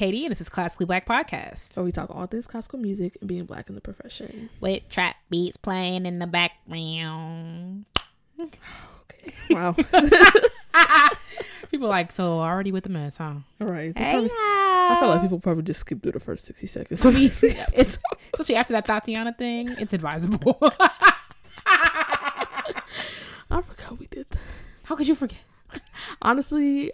Katie, and this is Classically Black Podcast. So we talk all this classical music and being black in the profession. With trap beats playing in the background. Okay. Wow. People like, so already with the mess, huh? all right. Hey, probably- I feel like people probably just skip through the first 60 seconds. It's especially after that Tatiana thing, it's advisable. I forgot we did that. How could you forget? Honestly,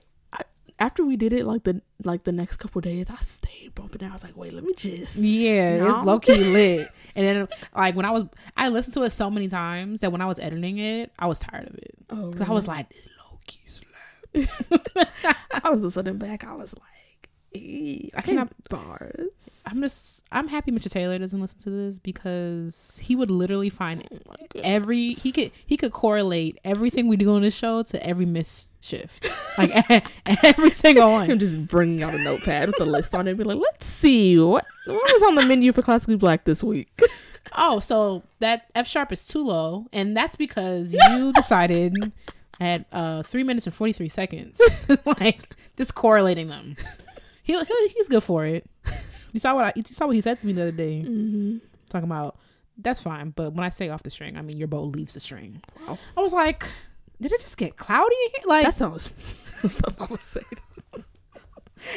after we did it, like the like the next couple days, I stayed bumping. it. I was like, wait, let me just. Yeah, No. it's low key lit. And then, like when I was, I listened to it so many times that when I was editing it, I was tired of it. Oh, 'Cause I was like, low key slap. I was listening back. I was like, "Eh, I cannot- bars. I'm just, I'm happy Mr. Taylor doesn't listen to this because he would literally find Oh every he could he could correlate everything we do on this show to every miss shift, like every single one. I'm just bringing out a notepad with a list on it. And be like, let's see what what was on the menu for classically black this week. Oh, so that F sharp is too low, and that's because you decided at uh three minutes and forty three seconds, to, like just correlating them. He, he he's good for it. You saw what I, you saw what he said to me the other day, Mm-hmm. talking about that's fine, but when I say off the string, I mean your boat leaves the string. Wow. I was like, did it just get cloudy in here? Like That sounds some stuff I would say.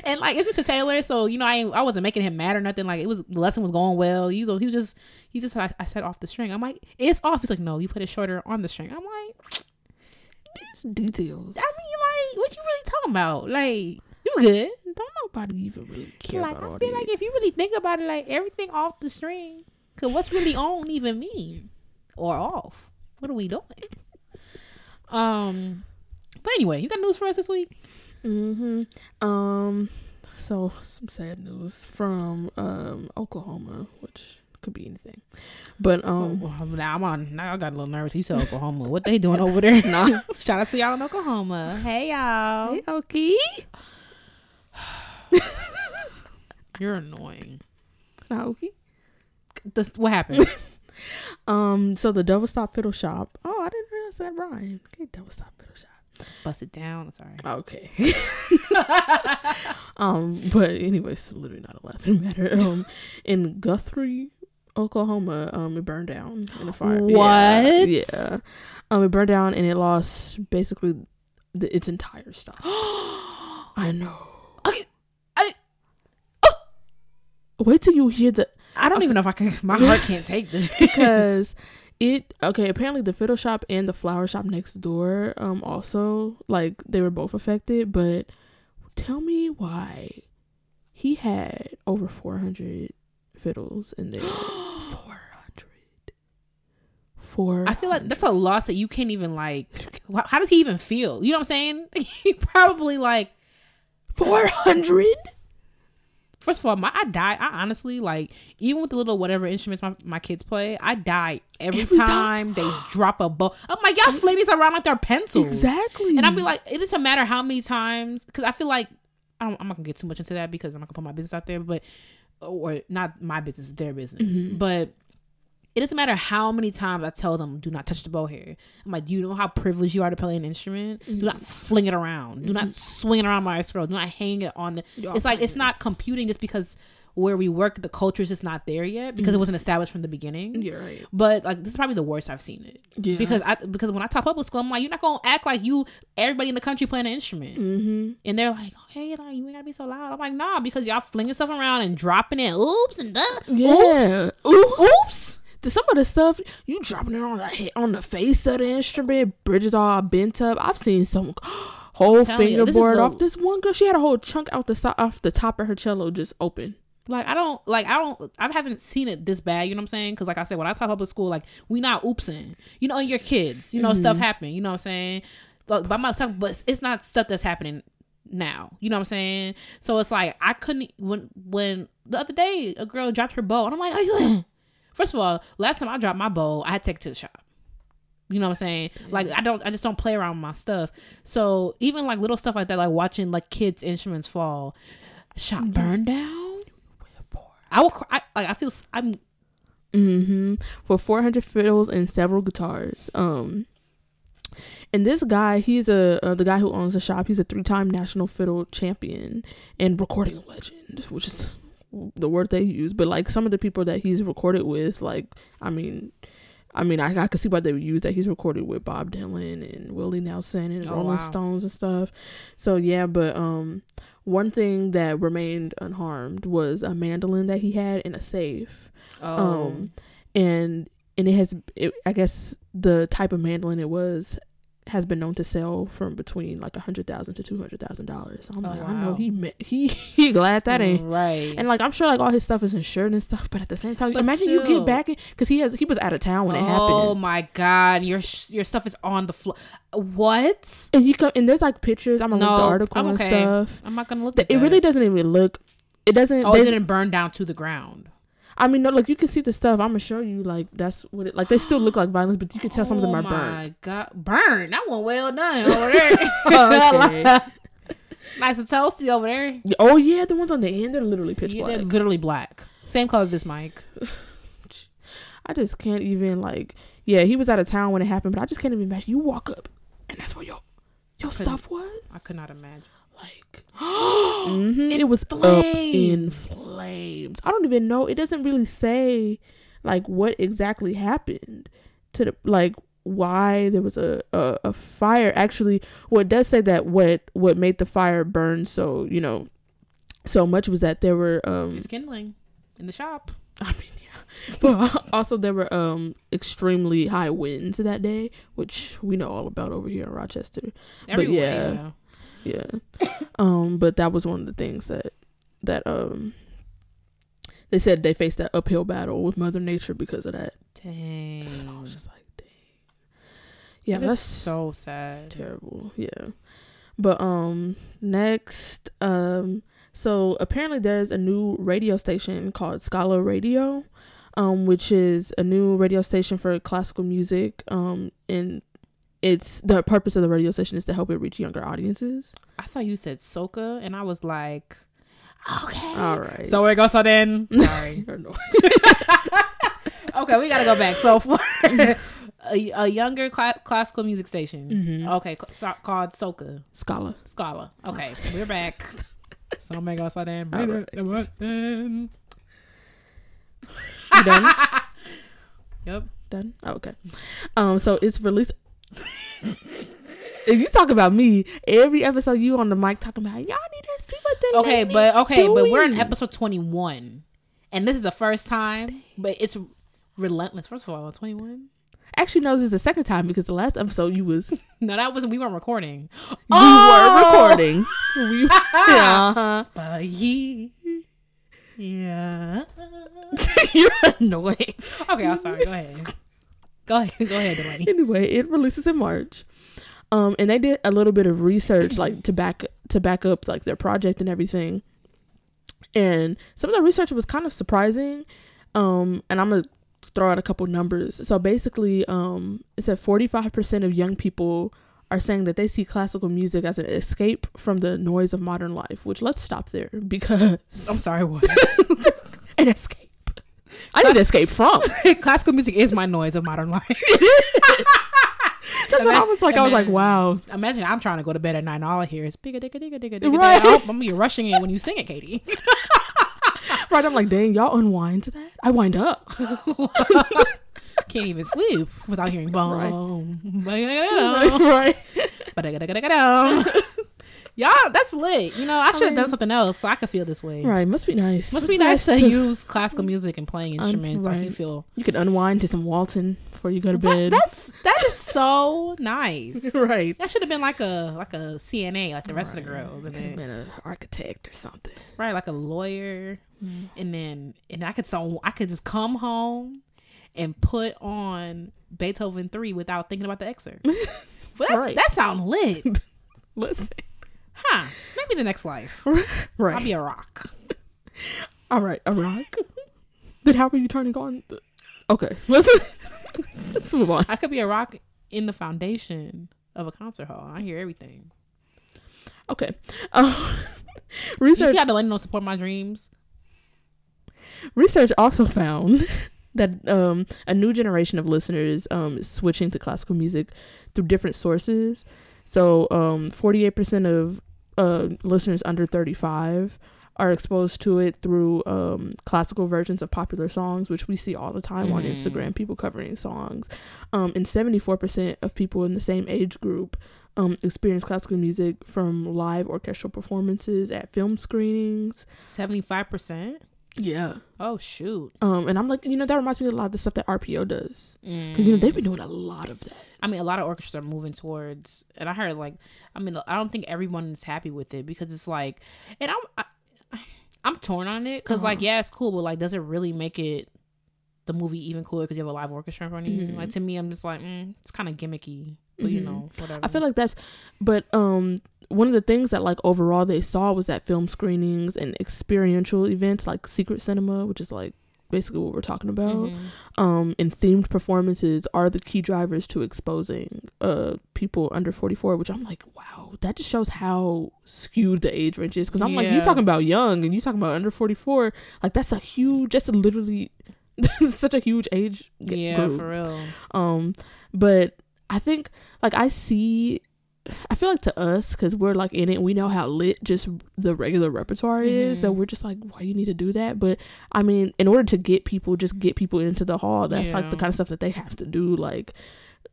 And like it's Mr. Taylor, so you know I I wasn't making him mad or nothing. Like it was the lesson was going well. You know he was just he just I, I said off the string. I'm like it's off. He's like no, you put it shorter on the string. I'm like These details. I mean like what you really talking about? Like you good? Don't nobody even really care Like about I feel that. like if you really think about it, like everything off the string. Cause what's really on even mean or off? What are we doing? Um, but anyway, you got news for us this week? Mm-hmm. Um, so some sad news from um Oklahoma, which could be anything, but um, Oh, now I'm on. Now I got a little nervous. You said Oklahoma. What they doing over there? nah. Shout out to y'all in Oklahoma. Hey y'all. Hey, Okie. You're annoying. This, what happened? Um, so the Double Stop Fiddle Shop. Oh, I didn't realize that rhyme. Okay, Double Stop Fiddle Shop. Bust it down. I'm sorry. Okay. um, but anyway, it's literally not a laughing matter. Um, in Guthrie, Oklahoma, um, it burned down in a fire. Yeah, What? Yeah. Um, it burned down and it lost basically the, its entire stock. I know. Okay, I- Wait till you hear the I don't even know if I can. My heart can't take this because it okay apparently the fiddle shop and the flower shop next door um also like they were both affected but tell me why he had over 400 fiddles in there 400 4 I feel like that's a loss that you can't even like. How does he even feel? You know what I'm saying? he probably like. 400 First of all, my I die. I honestly like even with the little whatever instruments my, my kids play. I die every, Every time, they drop a bow. I'm like y'all fling these around like they're pencils. exactly And I'd be like, it doesn't matter how many times, because I feel like I don't, I'm not gonna get too much into that because I'm not gonna put my business out there, but or not my business, their business. Mhm. But it doesn't matter how many times I tell them, do not touch the bow here. I'm like, do you know how privileged you are to play an instrument? Do not fling it around. Do not swing it around my scroll. Do not hang it on the. It's like it's not computing just because where we work, the culture is just not there yet because it wasn't established from the beginning. you're right But like this is probably the worst I've seen it yeah because I because when I top public school, I'm like, you're not gonna act like you everybody in the country playing an instrument, mm-hmm and they're like, okay, like you ain't gotta be so loud. I'm like, nah, because y'all flinging stuff around and dropping it, oops and duh, yeah oops, oops. The, some of the stuff you dropping it on the head, on the face of the instrument, bridges all bent up. I've seen some whole telling you, this is fingerboard off this one girl. She had a whole chunk out the so- off the top of her cello just open. Like I don't like I don't I haven't seen it this bad. You know what I'm saying? Because like I said, when I top public school, like we not oopsing. You know, and your kids, you know, stuff mm-hmm. happen. You know what I'm saying? Like, by my talk, but it's not stuff that's happening now. You know what I'm saying? So it's like I couldn't when when the other day a girl dropped her bow and I'm like, are you? First of all, last time I dropped my bow, I had to take it to the shop. You know what I'm saying? Like I don't I just don't play around with my stuff. So even like little stuff like that, like watching like kids' instruments fall, shop burn down. I will cry. Like I feel I'm. Mm-hmm. For 400 fiddles and several guitars. Um, And this guy, he's a uh, the guy who owns the shop. He's a three-time national fiddle champion and recording legend, which is the word they use. But like some of the people that he's recorded with, like I mean, I mean, I, I could see why they would use that. He's recorded with Bob Dylan and Willie Nelson and Oh, Rolling wow. Stones and stuff. So yeah, but um, one thing that remained unharmed was a mandolin that he had in a safe. Oh, Um, and and it has, it, I guess, the type of mandolin it was has been known to sell from between like a hundred thousand to two hundred thousand dollars. So I'm Oh, like, I know he ma- he he glad that ain't. right. And like I'm sure like all his stuff is insured and stuff, but at the same time, But imagine you get back because he has he was out of town when it oh happened, Oh my god, your your stuff is on the floor. What? and you come and there's like pictures. I'm gonna No, link the article I'm and stuff. I'm not gonna look. It that. really doesn't even look. It doesn't. Oh, they- it didn't burn down to the ground. I mean, no, like you can see the stuff. I'm gonna show you. Like that's what it like. They still look like violence, but you can tell some of them Oh are my burnt. God, burn! That one well done over there. Nice and toasty over there. Oh yeah, the ones on the end they're literally pitch Yeah, black. they're literally black. Same color as this mic. I just can't even like. Yeah, he was out of town when it happened, but I just can't even imagine. You walk up, and that's where your your stuff was. I could not imagine. Like, mhm, it was up in flames. I don't even know. It doesn't really say like what exactly happened to the like why there was a, a a fire. Actually, well, it does say that what what made the fire burn so you know so much was that there were um It's kindling in the shop. I mean, yeah. But also there were um extremely high winds that day, which we know all about over here in Rochester. Everywhere. yeah. Yeah. um, but that was one of the things that that um they said they faced that uphill battle with Mother Nature because of that. Dang. And I was just like, dang. Yeah, That that's so sad. terrible. Yeah. But um next um so apparently there's a new radio station called Scala Radio um which is a new radio station for classical music um and it's the purpose of the radio station is to help it reach younger audiences. I thought you said soca, and I was like, okay. All right. So where goes so then? Sorry. Okay, we gotta go back. So for a, a younger cla- classical music station, Mhm. okay, ca- so- called Soka Scala. Scala. Okay, we're back. so make us so then. All right. You You done? Yep. done? Oh, okay. Um so it's released If you talk about me, every episode you on the mic talking about y'all need to see what the Okay, but okay, but we're in episode twenty one, and this is the first time, but it's relentless. First of all, twenty one. Actually, no, this is the second time because the last episode you was No, that wasn't. We weren't recording. we Oh! were recording. We, uh-huh. But ye- yeah. You're annoying. Okay, I'm sorry. Go ahead. Go ahead. Go ahead, Delaney. Anyway, it releases in March. Um, and they did a little bit of research, like to back to back up like their project and everything. And some of the research was kind of surprising. Um, and I'm gonna throw out a couple numbers. So basically, um, it said 45% of young people are saying that they see classical music as an escape from the noise of modern life. Which let's stop there because I'm sorry. What? an escape. I need to escape from. Classical music is my noise of modern life. That's what I was like. I was like, wow. Imagine I'm trying to go to bed at night and all I hear is digga digga digga digga digga. Right. Right. I'm gonna be rushing it when you sing it, Katie. Right. I'm like, dang, y'all unwind to that. I wind up. Can't even sleep without hearing boom. right. Y'all, that's lit. You know, I should have done mean- something else so I could feel this way. Right. Must be nice. Must be nice to use classical music and playing instruments. Like you right. feel. You can unwind to some Walton before you go to bed. that's that is so nice. right. That should have been like a like a CNA, like the rest of the girls, and then, been an architect or something. right, like a lawyer, mm-hmm. and then and I could so I could just come home and put on Beethoven three without thinking about the excerpt. But that, Right. that sound lit, Listen. huh? Maybe the next life Right. I'll be a rock. All right. A rock. then how are you turning on? The... Okay. Let's let's move on. I could be a rock in the foundation of a concert hall. I hear everything. Okay. Um, You research see how Delaney don't support my dreams? research also found that um a new generation of listeners um is switching to classical music through different sources. So um 48% of uh listeners under 35 are exposed to it through um classical versions of popular songs, which we see all the time on Mhm. Instagram, people covering songs. Um and 74% of people in the same age group um experience classical music from live orchestral performances at film screenings. Seventy five percent. Yeah. Oh shoot. Um, and I'm like, you know, that reminds me of a lot of the stuff that RPO does because you know they've been doing a lot of that. I mean, a lot of orchestras are moving towards, and I heard like, I mean, I don't think everyone is happy with it because it's like, and I'm, I, I'm torn on it because like, Uh-huh. yeah, it's cool, but like, does it really make it the movie even cooler because you have a live orchestra in front of you? Mhm. Like to me, I'm just like, mm, it's kind of gimmicky, but you Mhm. know, whatever. I feel like that's, but um, one of the things that like overall they saw was that film screenings and experiential events like secret cinema, which is like basically what we're talking about, Mhm. um, and themed performances are the key drivers to exposing uh people under 44. Which I'm like, wow, that just shows how skewed the age range is. Because I'm like, you Yeah. talking about young and you talking about under 44, like that's a huge, just a literally. such a huge age g- yeah, group. for real. Um, but I think like I see, I feel like to us because we're like in it, we know how lit just the regular repertoire is, so Mhm. we're just like, why you need to do that? But I mean, in order to get people, just get people into the hall, that's like the kind of stuff that they have to do. Like,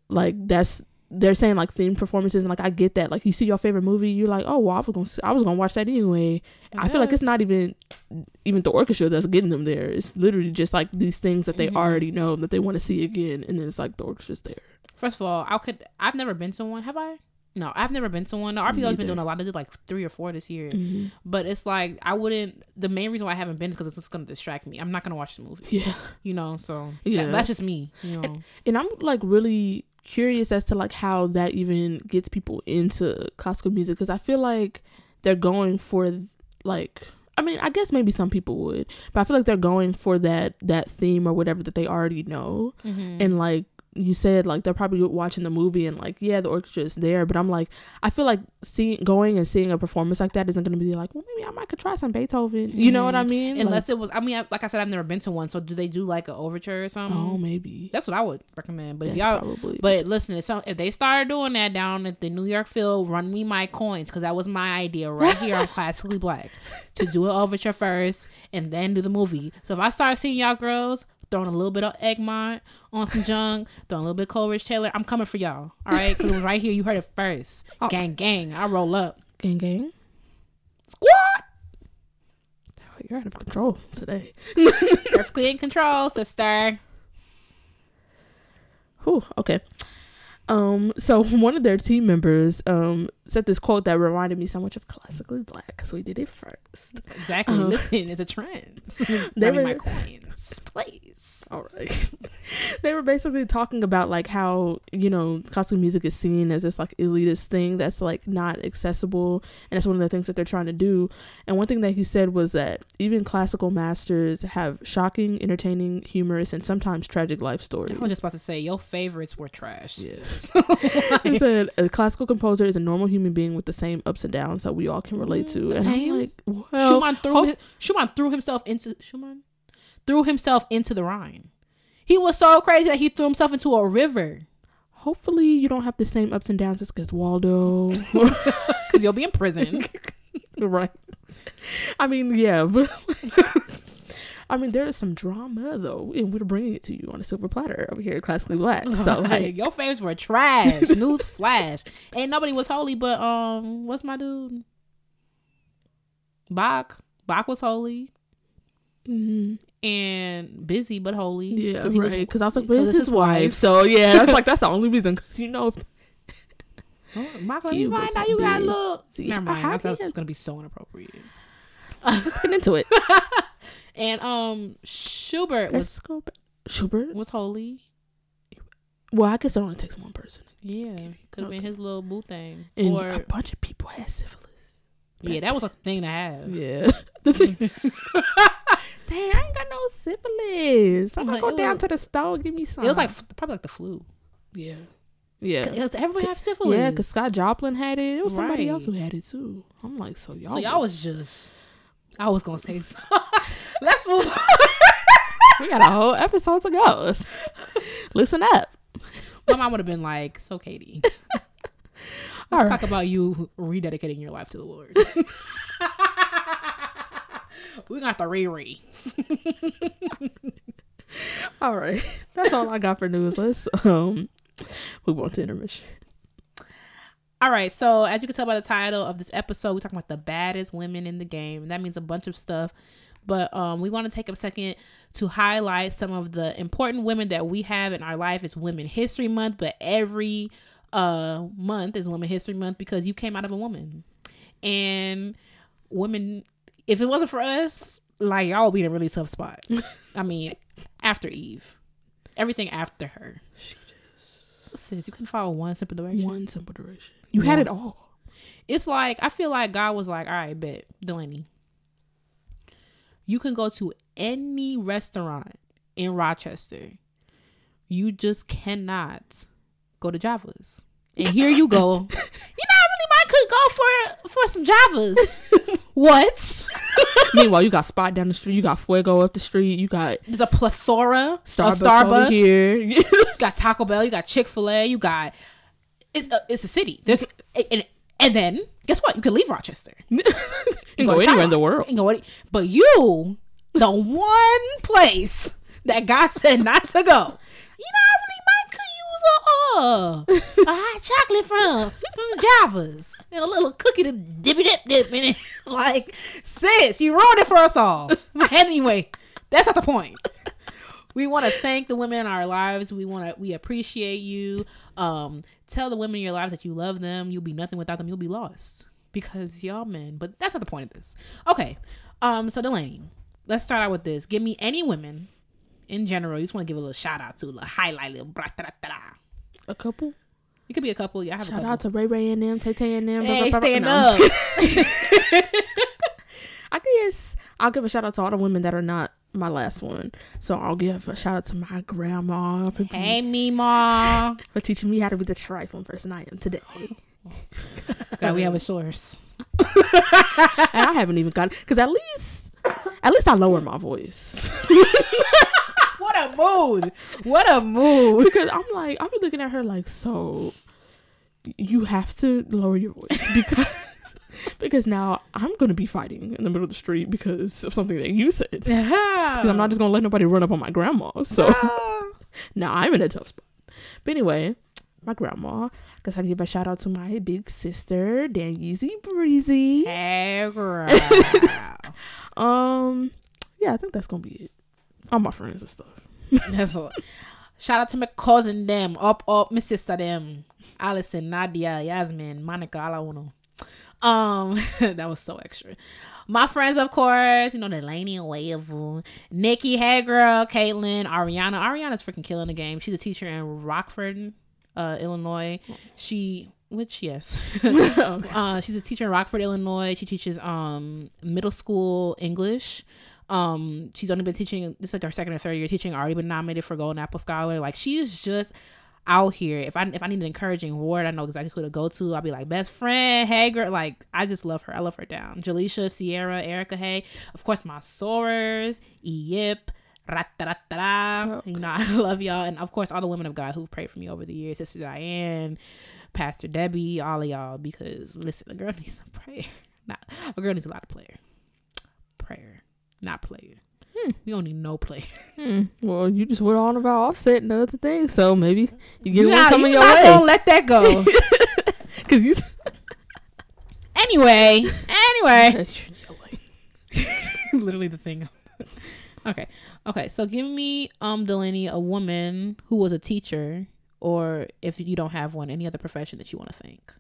like that's they're saying like theme performances, and like I get that. Like you see your favorite movie, you're like, oh well, I was gonna s- I was gonna watch that anyway. I feel like it's not even even the orchestra that's getting them there. It's literally just like these things that they Mhm. already know that they want to see again, and then it's like the orchestra's there. First of all, I could. I've never been to one. Have I? No, I've never been to one. No, RPO's been doing a lot. I did like three or four this year. But it's like I wouldn't. The main reason why I haven't been is because it's just gonna distract me. I'm not gonna watch the movie. Yeah, You know, so Yeah. yeah, that's just me. You know, and I'm like really curious as to like how that even gets people into classical music because I feel like they're going for like I mean I guess maybe some people would, but I feel like they're going for that that theme or whatever that they already know, Mhm. and like you said like they're probably watching the movie and like yeah the orchestra is there but i'm like i feel like seeing going and seeing a performance like that isn't going to be like well maybe i might could try some beethoven you know what mm-hmm. i mean Like, unless it was. I mean, I- like I said, I've never been to one. So do they do like an overture or something? oh maybe That's what I would recommend. But if y'all, probably but listen, if, some, if they started doing that down at the New York Phil, run me my coins because that was my idea right here on Classically Black to do an overture first and then do the movie. So if I start seeing y'all girls throwing a little bit of Egmont on some junk, throwing a little bit of Coleridge Taylor, I'm coming for y'all. All right, because right here you heard it first. Oh. Gang, gang, I roll up. gang gang Squad, you're out of control today perfectly in control, sister. Whew, okay. Um, so one of their team members um said this quote that reminded me so much of classically black because we did it first. Exactly. Um, Listen, it's a trend. they were- my coins, please. All right. they were basically talking about like how you know classical music is seen as this like elitist thing that's like not accessible, and that's one of the things that they're trying to do. And one thing that he said was that even classical masters have shocking, entertaining, humorous, and sometimes tragic life stories. I was just about to say your favorites were trash. Yes. he said a classical composer is a normal human being with the same ups and downs that we all can relate to. Mm, and same? I'm like, well, Schumann threw his, Schumann threw himself into Schumann threw himself into the Rhine. He was so crazy that he threw himself into a river hopefully you don't have the same ups and downs as Waldo. because you'll be in prison. right. I mean, yeah, but I mean, there is some drama though, and we're bringing it to you on a silver platter over here at Classically Black. So like, your favorites were trash. News flash. Ain't nobody was holy, but um, what's my dude? Bach. Bach was holy mhm. and busy, but holy. yeah, 'Cause right. Because I was like, but it's his wife. So yeah, that's like that's the only reason. Because you know, if Oh, Bach, let find out you got busy. look. Never mind. I thought it was gonna be so inappropriate. let's get into it. And um, Schubert was Let's go back. Schubert. was holy. Well, I guess it only takes one person, Yeah, could have been his little boo thing. and or a bunch of people had syphilis. yeah, that was a thing to have. Yeah. The thing- Dang, I ain't got no syphilis. I'm gonna Like, go down was- to the store and give me some. It was like probably like the flu. yeah, yeah, Because everybody have syphilis. yeah. Because Scott Joplin had it. It was somebody Right. else who had it too. I'm like, so y'all. so y'all was just. I was gonna say so. Let's move. on. we got a whole episode to go. Listen up. My mom would have been like, "So, Katie, let's right. talk about you rededicating your life to the Lord." we got the re All right. That's all I got for news. Let's um move on to intermission. All right, so as you can tell by the title of this episode, we're talking about the baddest women in the game. That means a bunch of stuff. But um, we want to take a second to highlight some of the important women that we have in our life. It's Women History Month, but every uh, month is Women History Month because you came out of a woman. And women, if it wasn't for us, like y'all would be in a really tough spot. I mean, after Eve, everything after her. Sis, you can follow one simple direction. One simple direction. You had it all. it's like I feel like God was like, all right, bet Delaney, you can go to any restaurant in Rochester. You just cannot go to Java's. And here you go. you know, I really might could go for for some Java's. what? Meanwhile, you got Spot down the street. You got Fuego up the street. You got There's a plethora Starbucks, of Starbucks. over here. You got Taco Bell. You got Chick Fil A. You got it's a, it's a city. There's and, and then guess what? You can leave Rochester. you can go to anywhere in the world. You go any- but you, the one place that God said not to go. You know, I really might could use a uh, a hot chocolate from from Java's and a little cookie to dip dip dip in it. Like, sis, you ruined it for us all. Anyway, that's not the point. We want to thank the women in our lives. We want to we appreciate you. Um, tell the women in your lives that you love them. You'll be nothing without them. You'll be lost because y'all men. But that's not the point of this. Okay. Um. So Delaney, let's start out with this. Give me any women in general. You just want to give a little shout out to, a little highlight, little bra da da da. A couple. It could be a couple. Yeah, I have Shout a couple. out to Ray Ray and them, Tay Tay and them. blah, Hey, blah, blah, blah. stand No, up. kidding. I guess I'll give a shout out to all the women that are not my last one. So I'll give a shout out to my grandma for, Hey, Mima. for teaching me how to be the trifling person I am today. God, we have a source. and I haven't even got because at least at least I lower my voice What a mood. What a mood. because I'm like be looking at her like so you have to lower your voice because because now I'm gonna be fighting in the middle of the street because of something that you said. Yeah. Because I'm not just gonna let nobody run up on my grandma. So now I'm in a tough spot. But anyway, my grandma. Cause I give a shout out to my big sister, Dan Yeezy Breezy. Hey, girl. Um, yeah, I think that's gonna be it. All my friends and stuff. That's all. Shout out to my cousin them, up up, my sister them, Allison, Nadia, Yasmin, Monica, all I wanna. Um, that was so extra. My friends, of course, you know, Delaney Waveable, Nikki, hey girl, Caitlin, Ariana. Ariana's freaking killing the game. She's a teacher in Rockford, uh, Illinois. She, which yes, uh, she's a teacher in Rockford, Illinois. She teaches um middle school English. Um, she's only been teaching this is like her second or third year teaching. Already been nominated for Golden Apple Scholar. Like she is just out here. If I if I need an encouraging word, I know exactly who to go to. I'll be like best friend, hey girl. Like I just love her. I love her down. Jaleisha, Sierra, Erica, hey. Of course, my sorors, Yip. Ra-ta-ra-ta-ra. You know, I love y'all. And of course, all the women of God who've prayed for me over the years. Sister Diane, Pastor Debbie, all of y'all. Because listen, the girl needs some prayer. Not a girl needs a lot of prayer. Prayer, not player. We don't need no play. Hmm. Well, you just went on about offset and other things, so maybe you get one not- coming you your not way. gonna let that go. Because you. anyway, anyway. Literally the thing. okay, okay. So give me, um, Delaney, a woman who was a teacher, or if you don't have one, any other profession that you want to thank.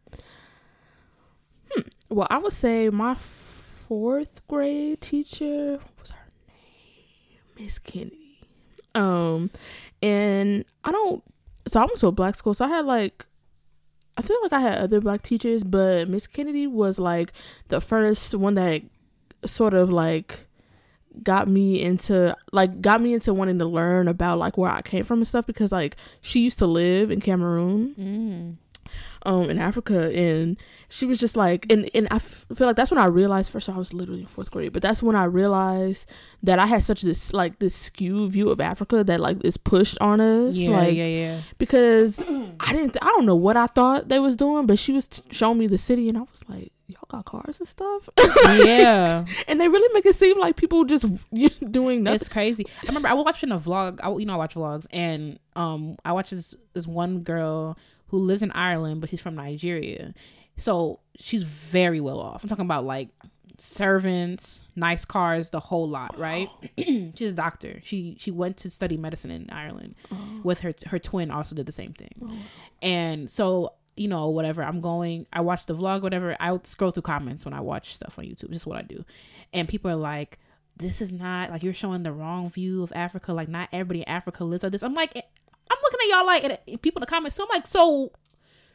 well, I would say my fourth grade teacher what was her Miss Kennedy. Um, and I don't. So I went to a black school, so I had like. I feel like I had other black teachers, but Miss Kennedy was like the first one that sort of like got me into like got me into wanting to learn about like where I came from and stuff because like she used to live in Cameroon Mm. Um in Africa and she was just like and and I f- feel like that's when I realized first of all I was literally in fourth grade but that's when I realized that I had such this like this skew view of Africa that like is pushed on us Yeah, like yeah, yeah. because I didn't I don't know what I thought they was doing but she was t- showing me the city and I was like y'all got cars and stuff yeah, and they really make it seem like people just doing nothing it's crazy. I remember I was watching a vlog. I, you know, I watch vlogs, and um, I watched this this one girl who lives in Ireland, but she's from Nigeria. So she's very well off. I'm talking about like servants, nice cars, the whole lot, right? she's a doctor. She she went to study medicine in Ireland oh. with her her twin also did the same thing. Oh, and so, you know, whatever, I'm going I watch the vlog whatever. I scroll through comments when I watch stuff on YouTube. Just what I do. And people are like this is not like you're showing the wrong view of Africa. Like not everybody in Africa lives like this. I'm like, I'm looking at y'all like and people in the comments. So I'm like, so,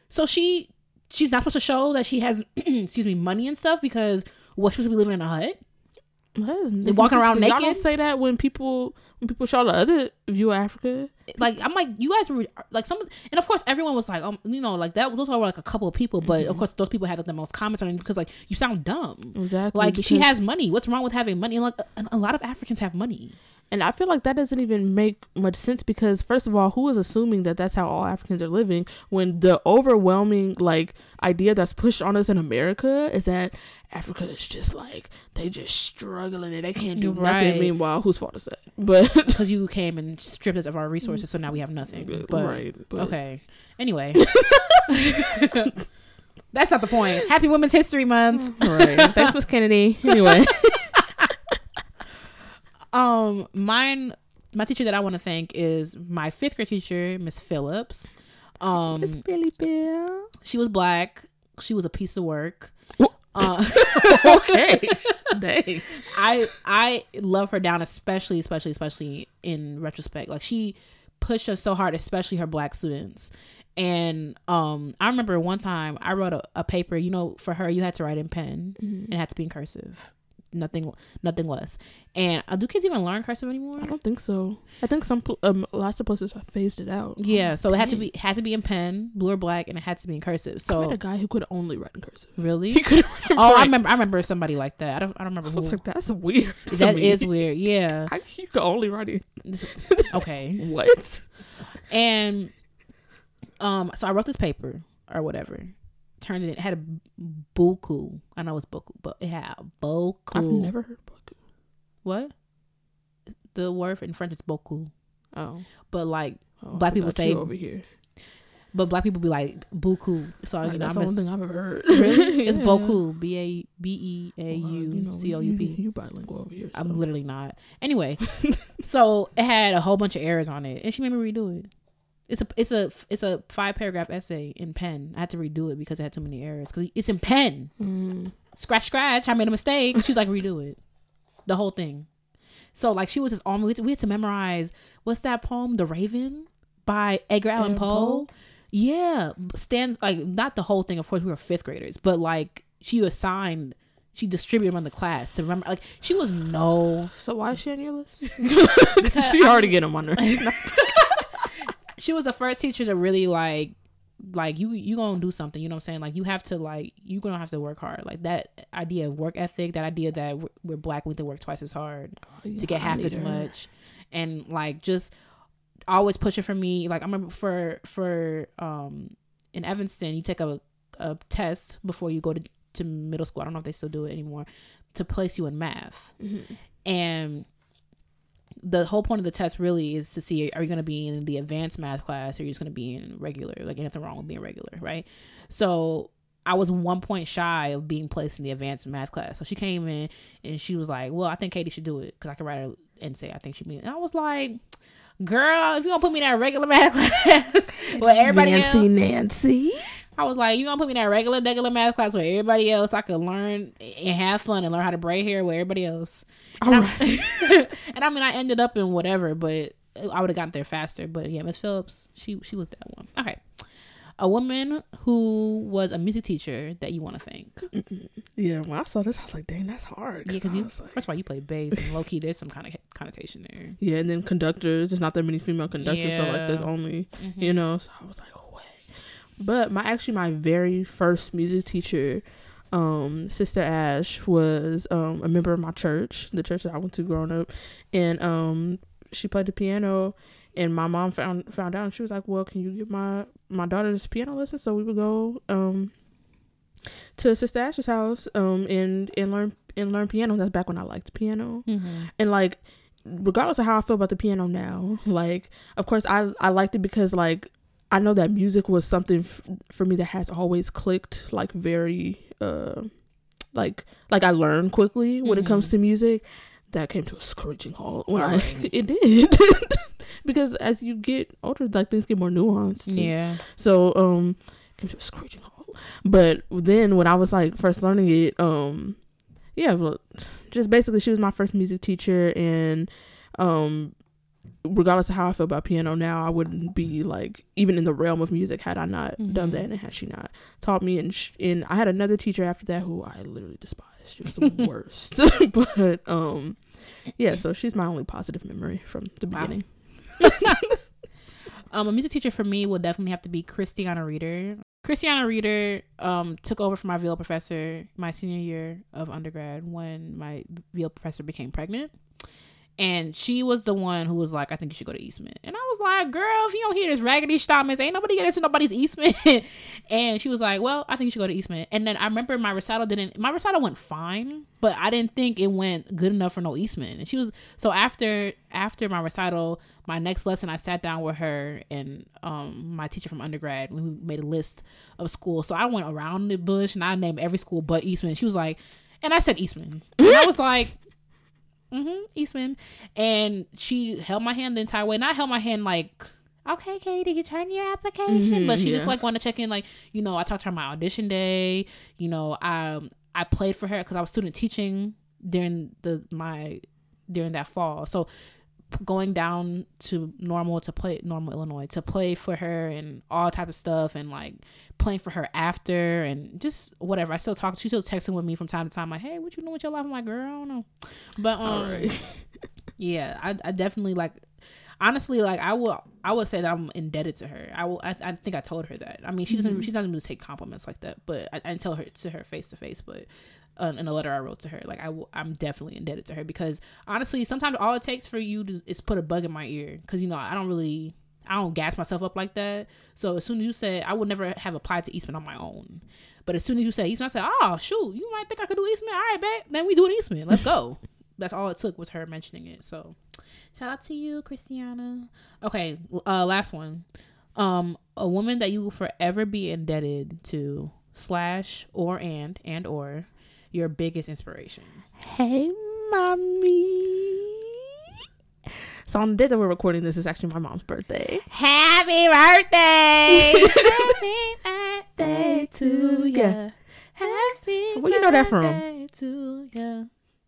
so she, she's not supposed to show that she has, excuse me, money and stuff because what supposed to be living in a hut. they walking around Y'all don't naked? say that when people when people show the other view of Africa. Like I'm like, you guys were like some, and of course everyone was like, um, you know, like that. Those were like a couple of people, but of course those people had like, the most comments on it because like you sound dumb. Exactly. Like she has money. What's wrong with having money? And like a, a lot of Africans have money. And I feel like that doesn't even make much sense because first of all, who is assuming that that's how all Africans are living when the overwhelming like idea that's pushed on us in America is that Africa is just like they just struggling and they can't do Right. nothing. Meanwhile, whose fault is that? But because you came and stripped us of our resources, so now we have nothing. But right. But okay. Anyway, that's not the point. Happy Women's History Month. Right. Thanks, Miss Kennedy. Anyway. Um, mine, my teacher that I want to thank is my fifth grade teacher, Miss Phillips. Um, Miss Billy Bill. she was black. She was a piece of work. Uh, okay. Dang. I I love her down, especially especially especially in retrospect. Like she pushed us so hard, especially her black students. And um, I remember one time I wrote a, a paper. You know, for her, you had to write in pen Mm-hmm. and it had to be in cursive, nothing nothing less. And uh, do kids even learn cursive anymore? I don't think so. I think some um lots of places have phased it out. Yeah, so it had to be had to be in pen, blue or black, and it had to be in cursive. I So a guy who could only write in cursive. really, He could. oh, I remember I remember somebody like that. I don't I don't remember I who. like, that's weird. that me. is weird. Yeah. How you could only write it? Okay. What? And um, so I wrote this paper or whatever. Turned it. It had a buku. I know it's buku, but it had a boku. I've never heard book. what? The word in French is boku. Oh, But like, oh Black people say- over here. but black people be like buku. So Like, you know, that's I'm the only thing I've ever heard. really it's Yeah. beaucoup. B a b e a u c o u p. you bilingual over here. So. I'm literally not. Anyway, so it had a whole bunch of errors on it, and she made me redo it. It's a it's a it's a five paragraph essay in pen. I had to redo it because it had too many errors. Because it's in pen. Mm. Scratch, scratch. I made a mistake. She was like, redo it, the whole thing. So like she was just on. We had to, we had to memorize what's that poem, The Raven, by Edgar Allan Poe. Poe? Yeah, stands like not the whole thing. Of course, we were fifth graders, but like she assigned, she distributed them in the class to remember. Like she was no So why is she on your list? Because she I already get them on her. she was the first teacher to really like like you you gonna do something you know what i'm saying? Like you have to like you gonna have to work hard. Like that idea of work ethic that idea that we're, we're black we have to work twice as hard to get half as much. And like just always pushing for me. Like i remember for for um in evanston you take a, a test before you go to to middle school. I don't know if they still do it anymore to place you in math. Mm-hmm. and the whole point of the test really is to see are you going to be in the advanced math class or are you just going to be in regular? Like anything wrong with being regular right? So i was one point shy of being placed in the advanced math class. So she came in and she was like well i think katie should do it because i could write her and say i think she'd be and i was like girl if you don't put me in that regular math class where everybody else Nancy, Nancy. I was like, you gonna put me in that regular, regular math class where everybody else I could learn and have fun and learn how to braid hair with everybody else. And, All I, and I mean, I ended up in whatever, but I would have gotten there faster. But yeah, Miss Phillips, she she was that one. Okay, a woman who was a music teacher that you want to thank. Yeah, when I saw this, I was like, dang, that's hard. Yeah, because I you was like- first of all you play bass and low key there's some kind of connotation there. yeah, and then conductors. There's not that many female conductors, so like, there's Yeah. only Mhm. you know. So I was like, oh wait. but my actually my very first music teacher, um, Sister Ash was um a member of my church, the church that I went to growing up, and um she played the piano and my mom found found out and she was like, Well, can you give my my daughter this piano lesson? So we would go um to Sister Ash's house um and and learn and learn piano. That's back when I liked piano. Mm-hmm. And like regardless of how I feel about the piano now, like of course I I liked it because like I know that music was something f- for me that has always clicked like very uh like like I learned quickly when it comes to music. That came to a screeching halt when I it did because as you get older, like things get more nuanced. and- Yeah. so um came to a screeching halt. But then when I was like first learning it, um yeah, well, just basically she was my first music teacher and um regardless of how I feel about piano now, I wouldn't be like even in the realm of music had I not done Mhm. that and had she not taught me and sh- and I had another teacher after that who I literally despised. She was the worst. but um yeah, so she's my only positive memory from the Wow. beginning. Um, a music teacher for me will definitely have to be Christiana Reader. Christiana Reader um, took over for my VL professor my senior year of undergrad when my VL professor became pregnant. And she was the one who was like, I think you should go to Eastman. And I was like, girl, if you don't hear this raggedy Stamens, ain't nobody getting to nobody's Eastman. and she was like, well, I think you should go to Eastman. And then I remember my recital didn't, my recital went fine, but I didn't think it went good enough for no Eastman. And she was, so after, after my recital, my next lesson, I sat down with her and um, my teacher from undergrad. We made a list of schools. So I went around the bush and I named every school but Eastman. She was like, and I said Eastman. And I was like, mm-hmm, Eastman. And she held my hand the entire way. And I held my hand like, okay, Katie, did you turn your application? Mhm, but she just like wanted to check in, like, you know, I talked to her on my audition day. You know, I I played for her because I was student teaching during the my during that fall. So going down to normal to play normal Illinois to play for her and all type of stuff and like playing for her after and just whatever. I still talk. She's still texting with me from time to time. Like, hey, what you doing with your life? I'm like, girl, I don't know. But um, Alright. yeah, I, I definitely like. Honestly, like I will, I would say that I'm indebted to her. I will. I, I think I told her that. I mean, she doesn't. She doesn't really take compliments like that. But I, I didn't tell her to her face to face. But uh, in a letter I wrote to her, like I, I'm definitely indebted to her because honestly, sometimes all it takes for you to is put a bug in my ear because you know I don't really. I don't gas myself up like that. So as soon as you said, I would never have applied to Eastman on my own. But as soon as you said Eastman, I said, oh, shoot, you might think I could do Eastman. All right, bet. Then we do an Eastman. Let's go. That's all it took was her mentioning it. So shout out to you, Christiana. Okay, uh, last one. Um, a woman that you will forever be indebted to slash or and and or your biggest inspiration. Hey, mommy. So on the day that we're recording this is actually my mom's birthday. Happy birthday! Happy birthday to ya. Happy Where you know that from? to ya.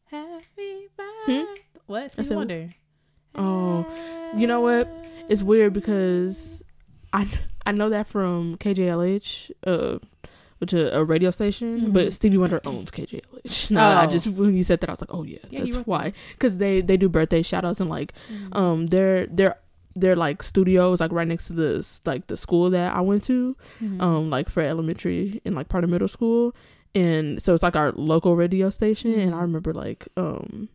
Happy birthday. What? Stevie said- Wonder. Oh, you know what? It's weird because I I know that from KJLH, uh, which is a radio station, Mhm. but Stevie Wonder owns KJLH. No, I Oh. just when you said that, I was like, oh yeah, Yeah, that's why. Because they they do birthday shout outs and like Mhm. um their their their like studios like right next to the s- like the school that I went to Mhm. um like for elementary and like part of middle school and so it's like our local radio station and I Mhm. remember like um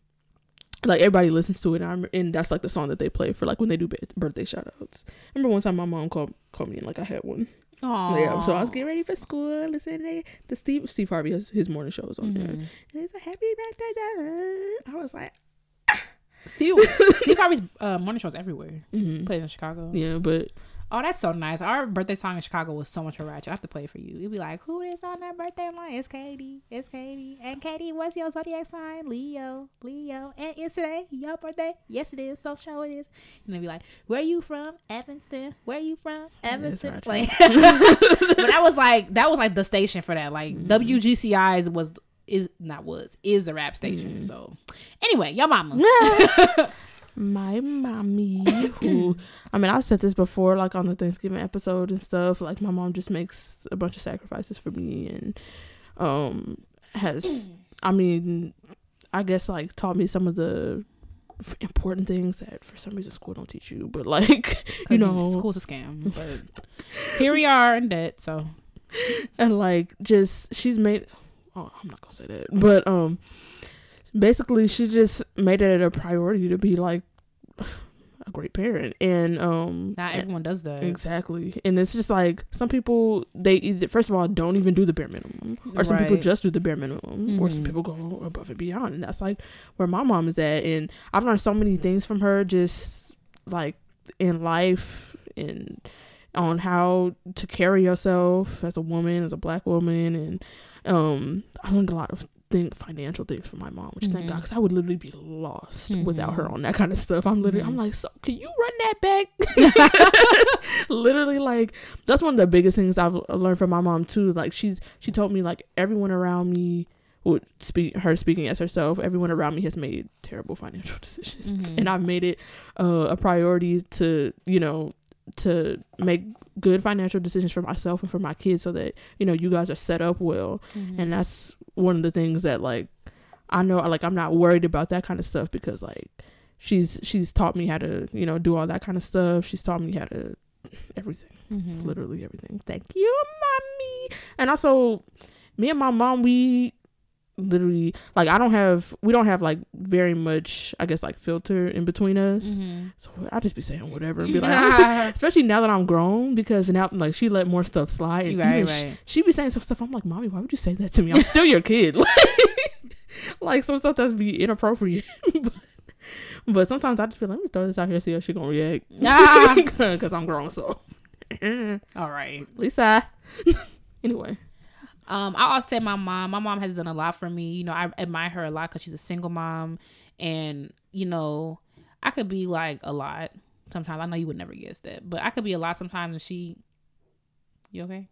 like everybody listens to it and, I and that's like the song that they play for like when they do ba- birthday shout outs. remember one time my mom called called me and like I had one. Yeah, so I was getting ready for school, listening to the Steve Steve Harvey has his morning shows on there. Mhm. And it's a happy birthday. da. I was like, Steve, Steve Harvey's uh, morning shows everywhere. mhm. Plays in Chicago. yeah, but Oh, that's so nice. Our birthday song in Chicago was so much for ratchet. I have to play it for you. You'll be like, who is on that birthday? I'm it's Katie. It's Katie. And Katie, what's your zodiac sign? Leo. Leo. And it's today your birthday? Yes, it is. So show it is. And they'll be like, where you from? Evanston. Where are you from? Evanston. Like, but that was like that was like the station for that. Like Mm-hmm. WGCI's was is not was is the rap station. Mm-hmm. So anyway, your mama. my mommy who i mean i've said this before like on the thanksgiving episode and stuff like my mom just makes a bunch of sacrifices for me and um has i mean i guess like taught me some of the important things that for some reason school don't teach you but like you know school's a scam. But here we are in debt. So and like just she's made oh i'm not gonna say that but um basically she just made it a priority to be like a great parent. And um not everyone does that. exactly. And it's just like some people they either, first of all don't even do the bare minimum. Or some people just do the bare minimum. Or some Mhm. people go above and beyond. And that's like where my mom is at. And i've learned so many things from her just like in life and on how to carry yourself as a woman as a black woman. And um i learned a lot of think financial things for my mom which thank Mhm. god because i would literally be lost without her Mhm. on that kind of stuff i'm literally i'm Mhm. like so can you run that back literally like that's one of the biggest things i've learned from my mom too like she's she told me like everyone around me would speak her speaking as herself everyone around me has made terrible financial decisions Mhm. and i've made it uh, a priority to you know to make good financial decisions for myself and for my kids so that you know you guys are set up well. Mhm. and that's one of the things that like i know like i'm not worried about that kind of stuff because like she's she's taught me how to you know do all that kind of stuff. She's taught me how to everything. Mhm. literally everything. Thank you mommy. And also me and my mom we literally like i don't have we don't have like very much i guess like filter in between us Mhm. so i just be saying whatever and be like especially now that i'm grown because now like she let more stuff slide and right, right. she be saying some stuff. I'm like, mommy, why would you say that to me? I'm still your kid. like, some stuff that's be inappropriate. but, but sometimes I just feel like, let me throw this out here see how she gonna react. Ah. Because I'm grown, so All right. Lisa. anyway, Um, I also say my mom. My mom has done a lot for me. You know, I admire her a lot because she's a single mom, and you know, I could be like a lot sometimes. I know you would never guess that, but I could be a lot sometimes. And she, you okay?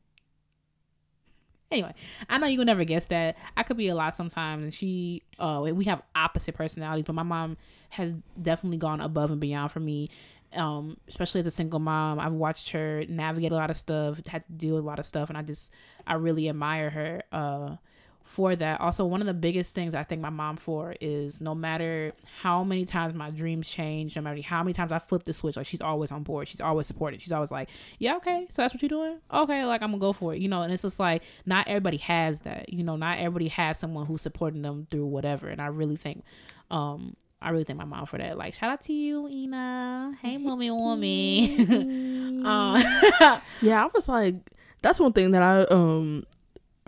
Anyway, I know you would never guess that. I could be a lot sometimes, and she, uh, we have opposite personalities. But my mom has definitely gone above and beyond for me um especially as a single mom i've watched her navigate a lot of stuff had to do a lot of stuff and i just i really admire her uh for that. Also one of the biggest things i thank my mom for is no matter how many times my dreams change no matter how many times i flip the switch like she's always on board. She's always supported. She's always like yeah okay so that's what you're doing? Okay like i'm gonna go for it. You know and it's just like not everybody has that. You know not everybody has someone who's supporting them through whatever and i really think um I really thank my mom for that. Like, shout out to you, Ina. Hey, mommy, mommy. um, yeah, I was like, that's one thing that I um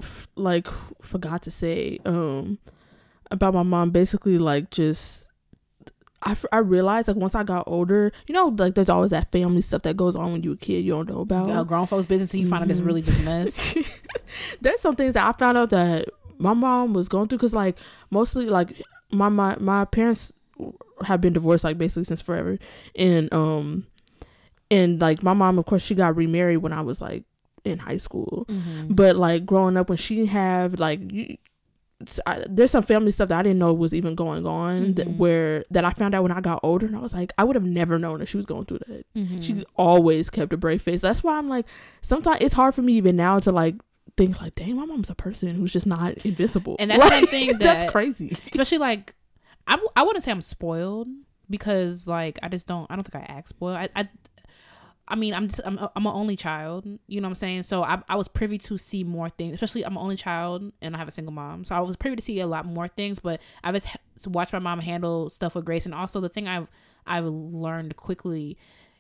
f- like forgot to say um about my mom. Basically, like just. I, f- I realized like once I got older, you know, like there's always that family stuff that goes on when you're a kid you don't know about. uh, grown folks' business, and you find out it's Mhm. really just mess. there's some things that I found out that my mom was going through because like mostly like my my my parents have been divorced like basically since forever, and um and like my mom of course she got remarried when I was like in high school, Mhm. but like growing up when she had like you. I, there's some family stuff that I didn't know was even going on that Mhm. where that I found out when I got older and I was like I would have never known that she was going through that Mhm. she always kept a brave face. That's why I'm like, sometimes it's hard for me even now to like think like, dang, my mom's a person who's just not invincible. And that's Like, one thing that's that- crazy. especially like I, wouldn't say I'm spoiled because like I just don't I don't think I act spoiled. I I, I mean I'm just, I'm a- I'm an only child, you know what I'm saying? So I I was privy to see more things. Especially I'm an only child and I have a single mom, so I was privy to see a lot more things. But I just watched my mom handle stuff with grace, and also the thing I've I've learned quickly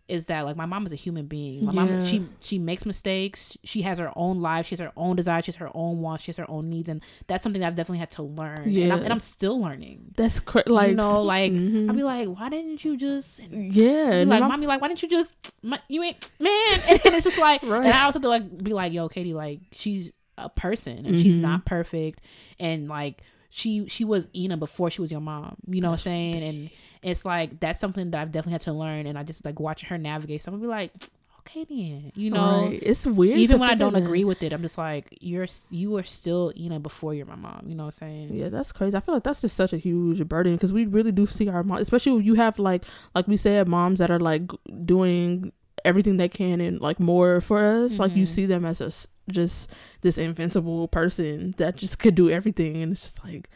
is that like my mom is a human being. My Yeah. mom she she makes mistakes. She has her own life. She has her own desires. She has her own wants. She has her own needs, and that's something that I've definitely had to learn. and, I'm, and I'm still learning. That's cra- like you know, like mhm. I'd be like, why didn't you just? Yeah, like, my- mommy, like, why didn't you just? My, you ain't man, and it's just like, Right. and I also have to like be like, yo, Katie, like, she's a person and she's Mhm. not perfect, and like. She she was Ina before she was your mom, you know what I'm saying? And it's like that's something that I've definitely had to learn, and I just like watching her navigate. Some would be like, okay, then, you know, Right. it's weird. even when I don't that. agree with it, I'm just like, you're you are still you know before you're my mom. You know what I'm saying? Yeah, that's crazy. I feel like that's just such a huge burden because we really do see our mom, especially when you have like, like we said, moms that are like doing everything they can and like more for us. Like you Mhm. see them as a just this invincible person that just could do everything, and it's just like,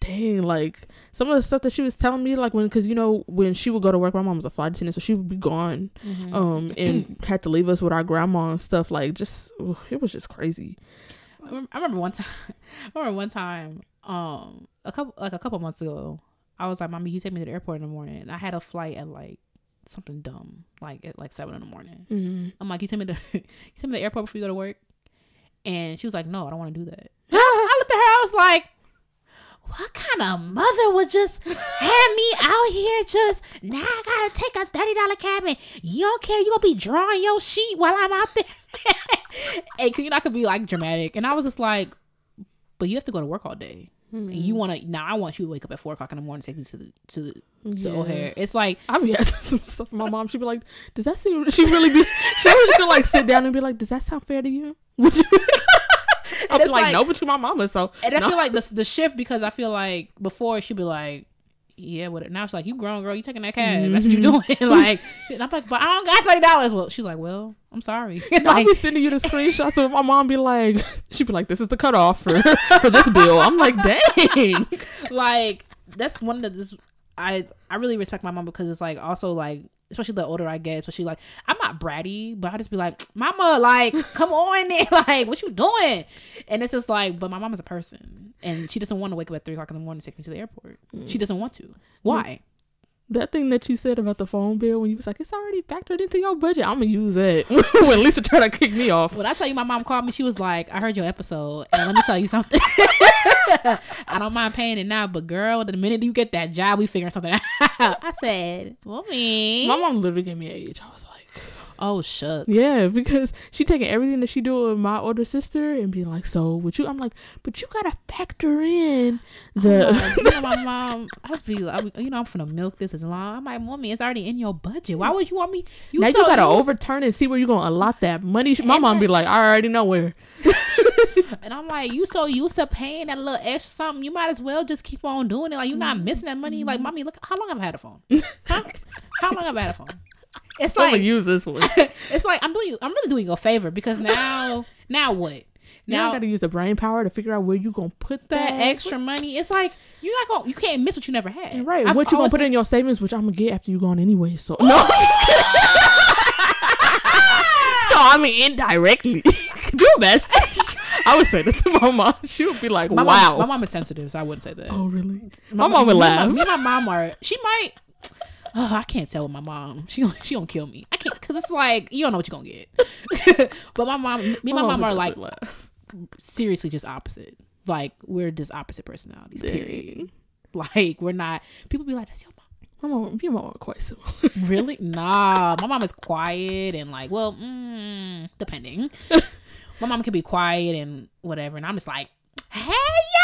dang, like some of the stuff that she was telling me, like when, because you know, when she would go to work, my mom was a flight attendant, so she would be gone, Mhm. um, and had to leave us with our grandma and stuff. Like, just ugh, it was just crazy. I remember- I remember one time. I remember one time. Um, a couple like a couple months ago, I was like, "Mommy, you take me to the airport in the morning." And I had a flight at like something dumb, like at like seven in the morning. Mm-hmm. I'm like, "You take me to you take me to the airport before you go to work?" And she was like, "No, I don't want to do that." I looked at her. I was like. What kind of mother would just have me out here just now I gotta take a thirty dollar cab and you don't care you gonna be drawing your sheet while I'm out there and you know I could be like dramatic and I was just like but you have to go to work all day and you hmm. want to now I want you to wake up at four o'clock in the morning and take me to the to the to Yeah. O'Hare it's like I be asking some stuff. My mom, she'd be like, "Does that seem?" She really be. She should like sit down and be like, "Does that sound fair to you?" Would you? I'd be like, like- "No," but you my mama, so and I feel like the the shift because I feel like before she'd be like yeah, what? Now She's like you grown girl, you taking that cab. That's what you mm-hmm. doing. like, I'm like, but I don't got thirty dollars. Well, she's like, well, I'm sorry. I'll be sending you the screenshots of my mom be like, she'd be like, "This is the cutoff for for this bill." I'm like, "Dang." like that's one of the this I I really respect my mom because it's like also like especially the older I get, especially like I'm not bratty, but I just be like, Mama, like, come on, then. like, what you doing? And it's just like, but my mom is a person, and she doesn't want to wake up at three o'clock in the morning to take me to the airport. She mm. doesn't want to. Why? That thing that you said about the phone bill when you was like, "It's already factored into your budget," I'm gonna use that when Lisa tried to kick me off. When I tell you, my mom called me. She was like, "I heard your episode, and let me tell you something. I don't mind paying it now, but girl, the minute you get that job, we figure something out." I said, "Mommy, My mom literally gave me an age. I was like. Oh shucks, Yeah, because she taking everything that she do with my older sister and be like, so would you? I'm like, but you gotta factor in the. Like, you know, my mom, I just be, I, you know, I'm finna milk this as long. I'm like, mommy, it's already in your budget. Why would you want me? You now so you gotta used- overturn and see where you're gonna allot that money. My And mom be like, I already know where. And I'm like, you so used to paying that little extra something, you might as well just keep on doing it. Like you're not mm-hmm. missing that money. Like, mm-hmm. mommy, look, how long have I had a phone? Huh? how long have I had a phone? It's I'm gonna use this one. it's like I'm doing, I'm really doing you a favor because now, now what? Now Now I gotta use the brain power to figure out where you gonna put that, that extra money, it's like you're not to you can't miss what you never had. Right, I've what you gonna put in your savings, which I'm gonna get after you gone anyway. So no. so I mean indirectly. Could you imagine? I would say that to my mom. She would be like, My "Wow." mom, my mom is sensitive, so I wouldn't say that. oh really? My, mom would laugh. Me and my mom are. She might. Oh, I can't tell with my mom. She gon- she gonna kill me. I can't because it's like you don't know what you're gonna get. but my mom, me and my mom are like seriously just opposite. Like we're just opposite personalities. Period. Like we're not. People be like, "That's your mom." My mom, your mom are quite similar. Really? nah. My mom is quiet and like, well, mm, depending. my mom can be quiet and whatever, and I'm just like, hey yeah.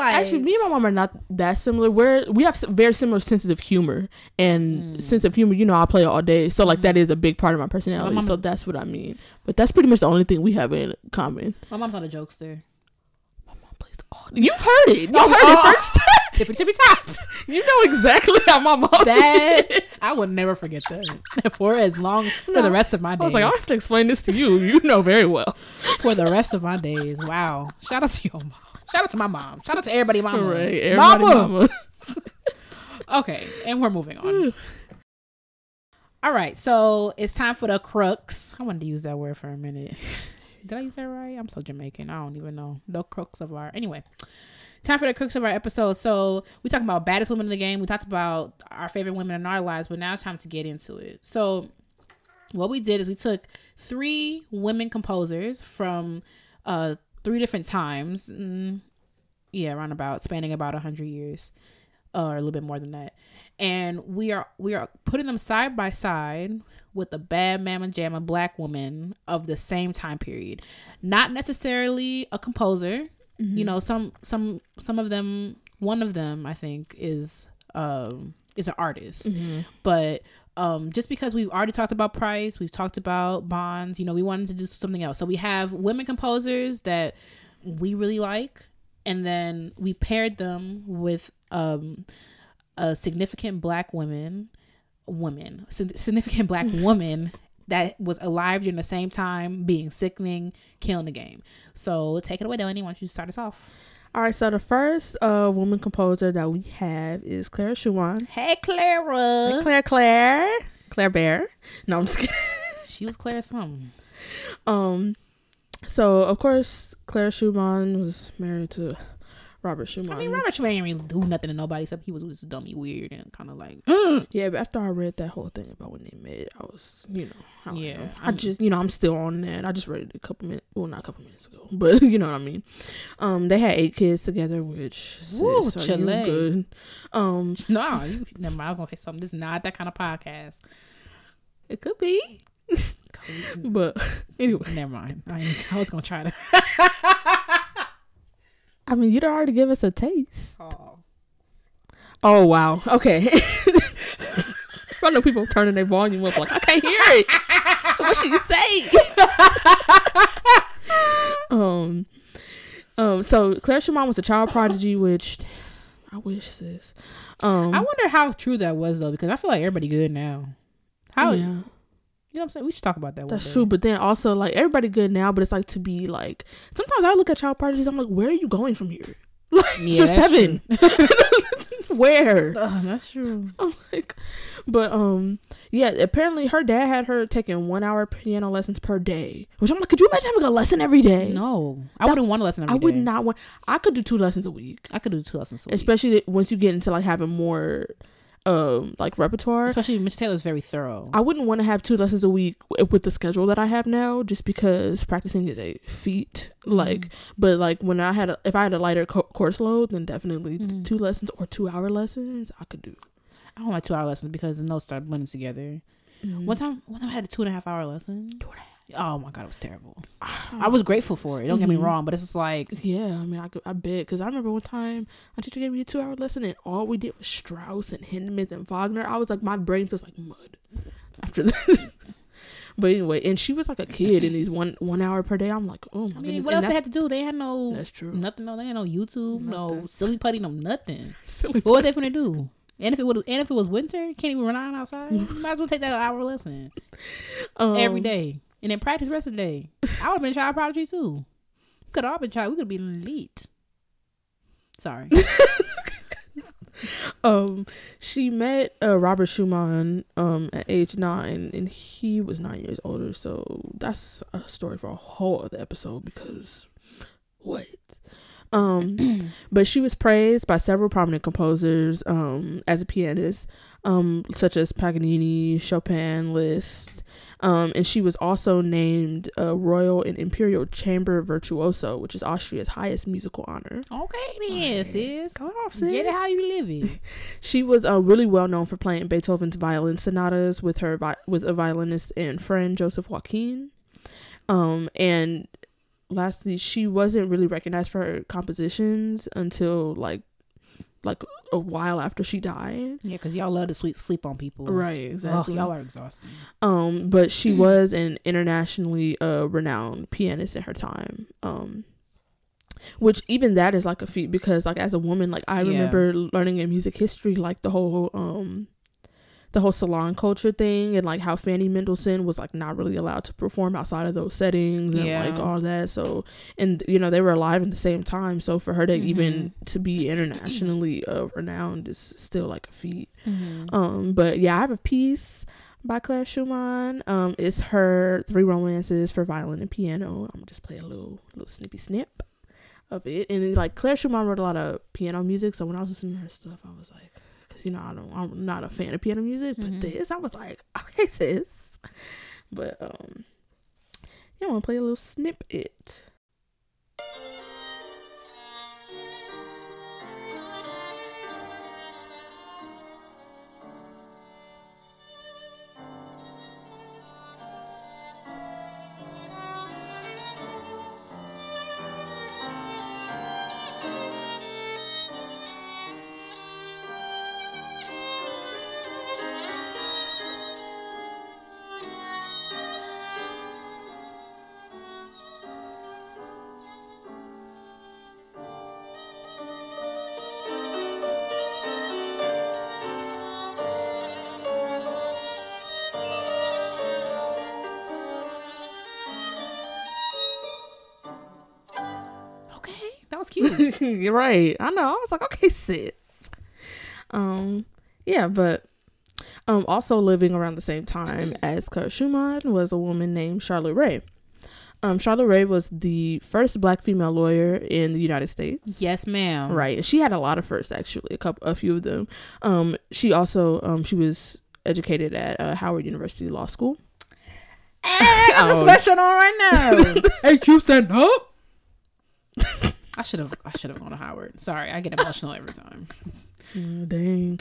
Like, Actually, me and my mom are not that similar. We're we have very similar senses of humor and Mm. sense of humor. You know, I play all day, so like that is a big part of my personality. mama- so that's what I mean. But that's pretty much the only thing we have in common. my mom's not a jokester. My mom plays all. You've heard it. You Oh, heard oh. it first. Tippy tippy top. you know exactly how my mom. that is. I would never forget that for as long for the rest of my days. I was like, I have to explain this to you. You know very well. for the rest of my days. Wow! Shout out to your mom. Shout out to my mom. Shout out to everybody, mama. Right, everybody, mama. Okay, and we're moving on. All right, so it's time for the crux. I wanted to use that word for a minute. Did I use that right? I'm so Jamaican. I don't even know. The crux of our anyway. Time for the crux of our episode. So we talked about baddest women in the game. We talked about our favorite women in our lives, but now it's time to get into it. So what we did is we took three women composers from uh three different times. Mm, yeah, around about spanning about a hundred years, or a little bit more than that. And we are we are putting them side by side with a bad mama jamma black woman of the same time period. Not necessarily a composer. You know, some some some of them one of them I think is um is an artist. But um, just because we've already talked about Price, we've talked about Bonds, you know, we wanted to do something else. So we have women composers that we really like, and then we paired them with um, a significant black woman, woman, significant black woman that was alive during the same time, being sickening, killing the game. So take it away, Delaney. Why don't you start us off? All right, so the first uh woman composer that we have is Clara Schumann. Hey, Clara. Claire Claire. Claire Bear. No, I'm just kidding. She was Clara something. Um so of course Clara Schumann was married to Robert Schumann. I mean, Robert Schumann didn't really do nothing to nobody except he was just dummy weird and kind of like, Yeah, but after I read that whole thing about when they met, I was, you know, I Yeah, know. I just, you know, I'm still on that. I just read it a couple minutes, well, not a couple minutes ago, but you know what I mean. Um, they had eight kids together, which are you Chile. good. Um, no, you, never mind. I was gonna say something. This is not that kind of podcast. it could be, but anyway, Never mind. I, I was gonna try to. I mean, you'd already give us a taste. Oh. Oh wow, okay. I know people turning their volume up like I can't hear it. what should you say? um, um. So Claire Schumann was a child prodigy, which I wish sis. Um, I wonder how true that was though, because I feel like everybody good now. How yeah, you know what I'm saying? We should talk about that. one that's day. true. But then also like everybody good now, but it's like to be like sometimes I look at child prodigies, I'm like, where are you going from here? Like Yeah, you're seven. where? Ugh, that's true. I'm like, but um, yeah. Apparently, her dad had her taking one hour piano lessons per day. Which I'm like, could you imagine having a lesson every day? No, I That- wouldn't want a lesson every I would not want. I could do two lessons a week, I could do two lessons a week. especially once you get into like having more, um, like repertoire. Especially Mr. Taylor's very thorough. I wouldn't want to have two lessons a week with the schedule that I have now, just because practicing is a feat. Like, Mhm. but like when I had, a, if I had a lighter co- course load, then definitely Mhm. two lessons or two hour lessons I could do. I don't like two hour lessons because the notes start blending together. Mm-hmm. One time, one time I had a two and a half hour lesson. Two and Oh my god, it was terrible. I was grateful for it. Don't get me Mhm. wrong, but it's just like Yeah, I mean, I, could, I bet because I remember one time my teacher gave me a two hour lesson and all we did was Strauss and Hindemith and Wagner. I was like, my brain feels like mud after this. but anyway, and she was like a kid in these one one hour per day. I'm like, oh my I mean, goodness. what and else they had to do? They had no that's true. nothing. No, they had no YouTube, no silly putty, no nothing. Silly. What were they gonna do? And if it would, and if it was winter, can't even run out outside. Might as well take that hour lesson Um, every day, and then practice the rest of the day. I would have been child prodigy too. Could all been child. We could be elite. Sorry. Um, she met uh, Robert Schumann um at age nine, and he was nine years older. So that's a story for a whole other episode because what? Um, but she was praised by several prominent composers um as a pianist, um such as Paganini, Chopin, Liszt. Um, and she was also named a Royal and Imperial Chamber Virtuoso, which is Austria's highest musical honor. okay, then, sis. Come off, Get it how you live it. She was uh, really well known for playing Beethoven's violin sonatas with her vi- with a violinist and friend Joseph Joachim. Um, and lastly, she wasn't really recognized for her compositions until like like a while after she died. Yeah, because y'all love to sleep sleep on people. Right, Oh, exactly. y'all are exhausting. Um, but she was an internationally uh renowned pianist in her time. Um which even that is like a feat because like as a woman, like I Yeah. remember learning in music history like the whole um the whole salon culture thing and like how Fanny Mendelssohn was like not really allowed to perform outside of those settings and Yeah. like all that. So and you know, they were alive at the same time. So for her to even Mm-hmm. to be internationally uh renowned is still like a feat. Mm-hmm. Um, but yeah, I have a piece by Claire Schumann. Um, it's her three romances for violin and piano. I'm just play a little little snippy snip of it. And like Claire Schumann wrote a lot of piano music, so when I was listening to her stuff, I was like, because you know I don't, I'm not a fan of piano music, but Mhm. this I was like, okay, sis. But um, yeah, I want to play a little snippet. Was cute. You're right. I know. I was like, okay, sis. Um, yeah, but um, also living around the same time as Kurt Schumann was a woman named Charlotte Ray. Um, Charlotte Ray was the first black female lawyer in the United States. yes, ma'am. Right. And she had a lot of firsts actually, a couple a few of them. Um, she also um she was educated at uh, Howard University Law School. Hey, got Oh. the sweatshirt on right now. hey, you stand up. I should have. I should have gone to Howard. Sorry, I get emotional every time. Mm, dang.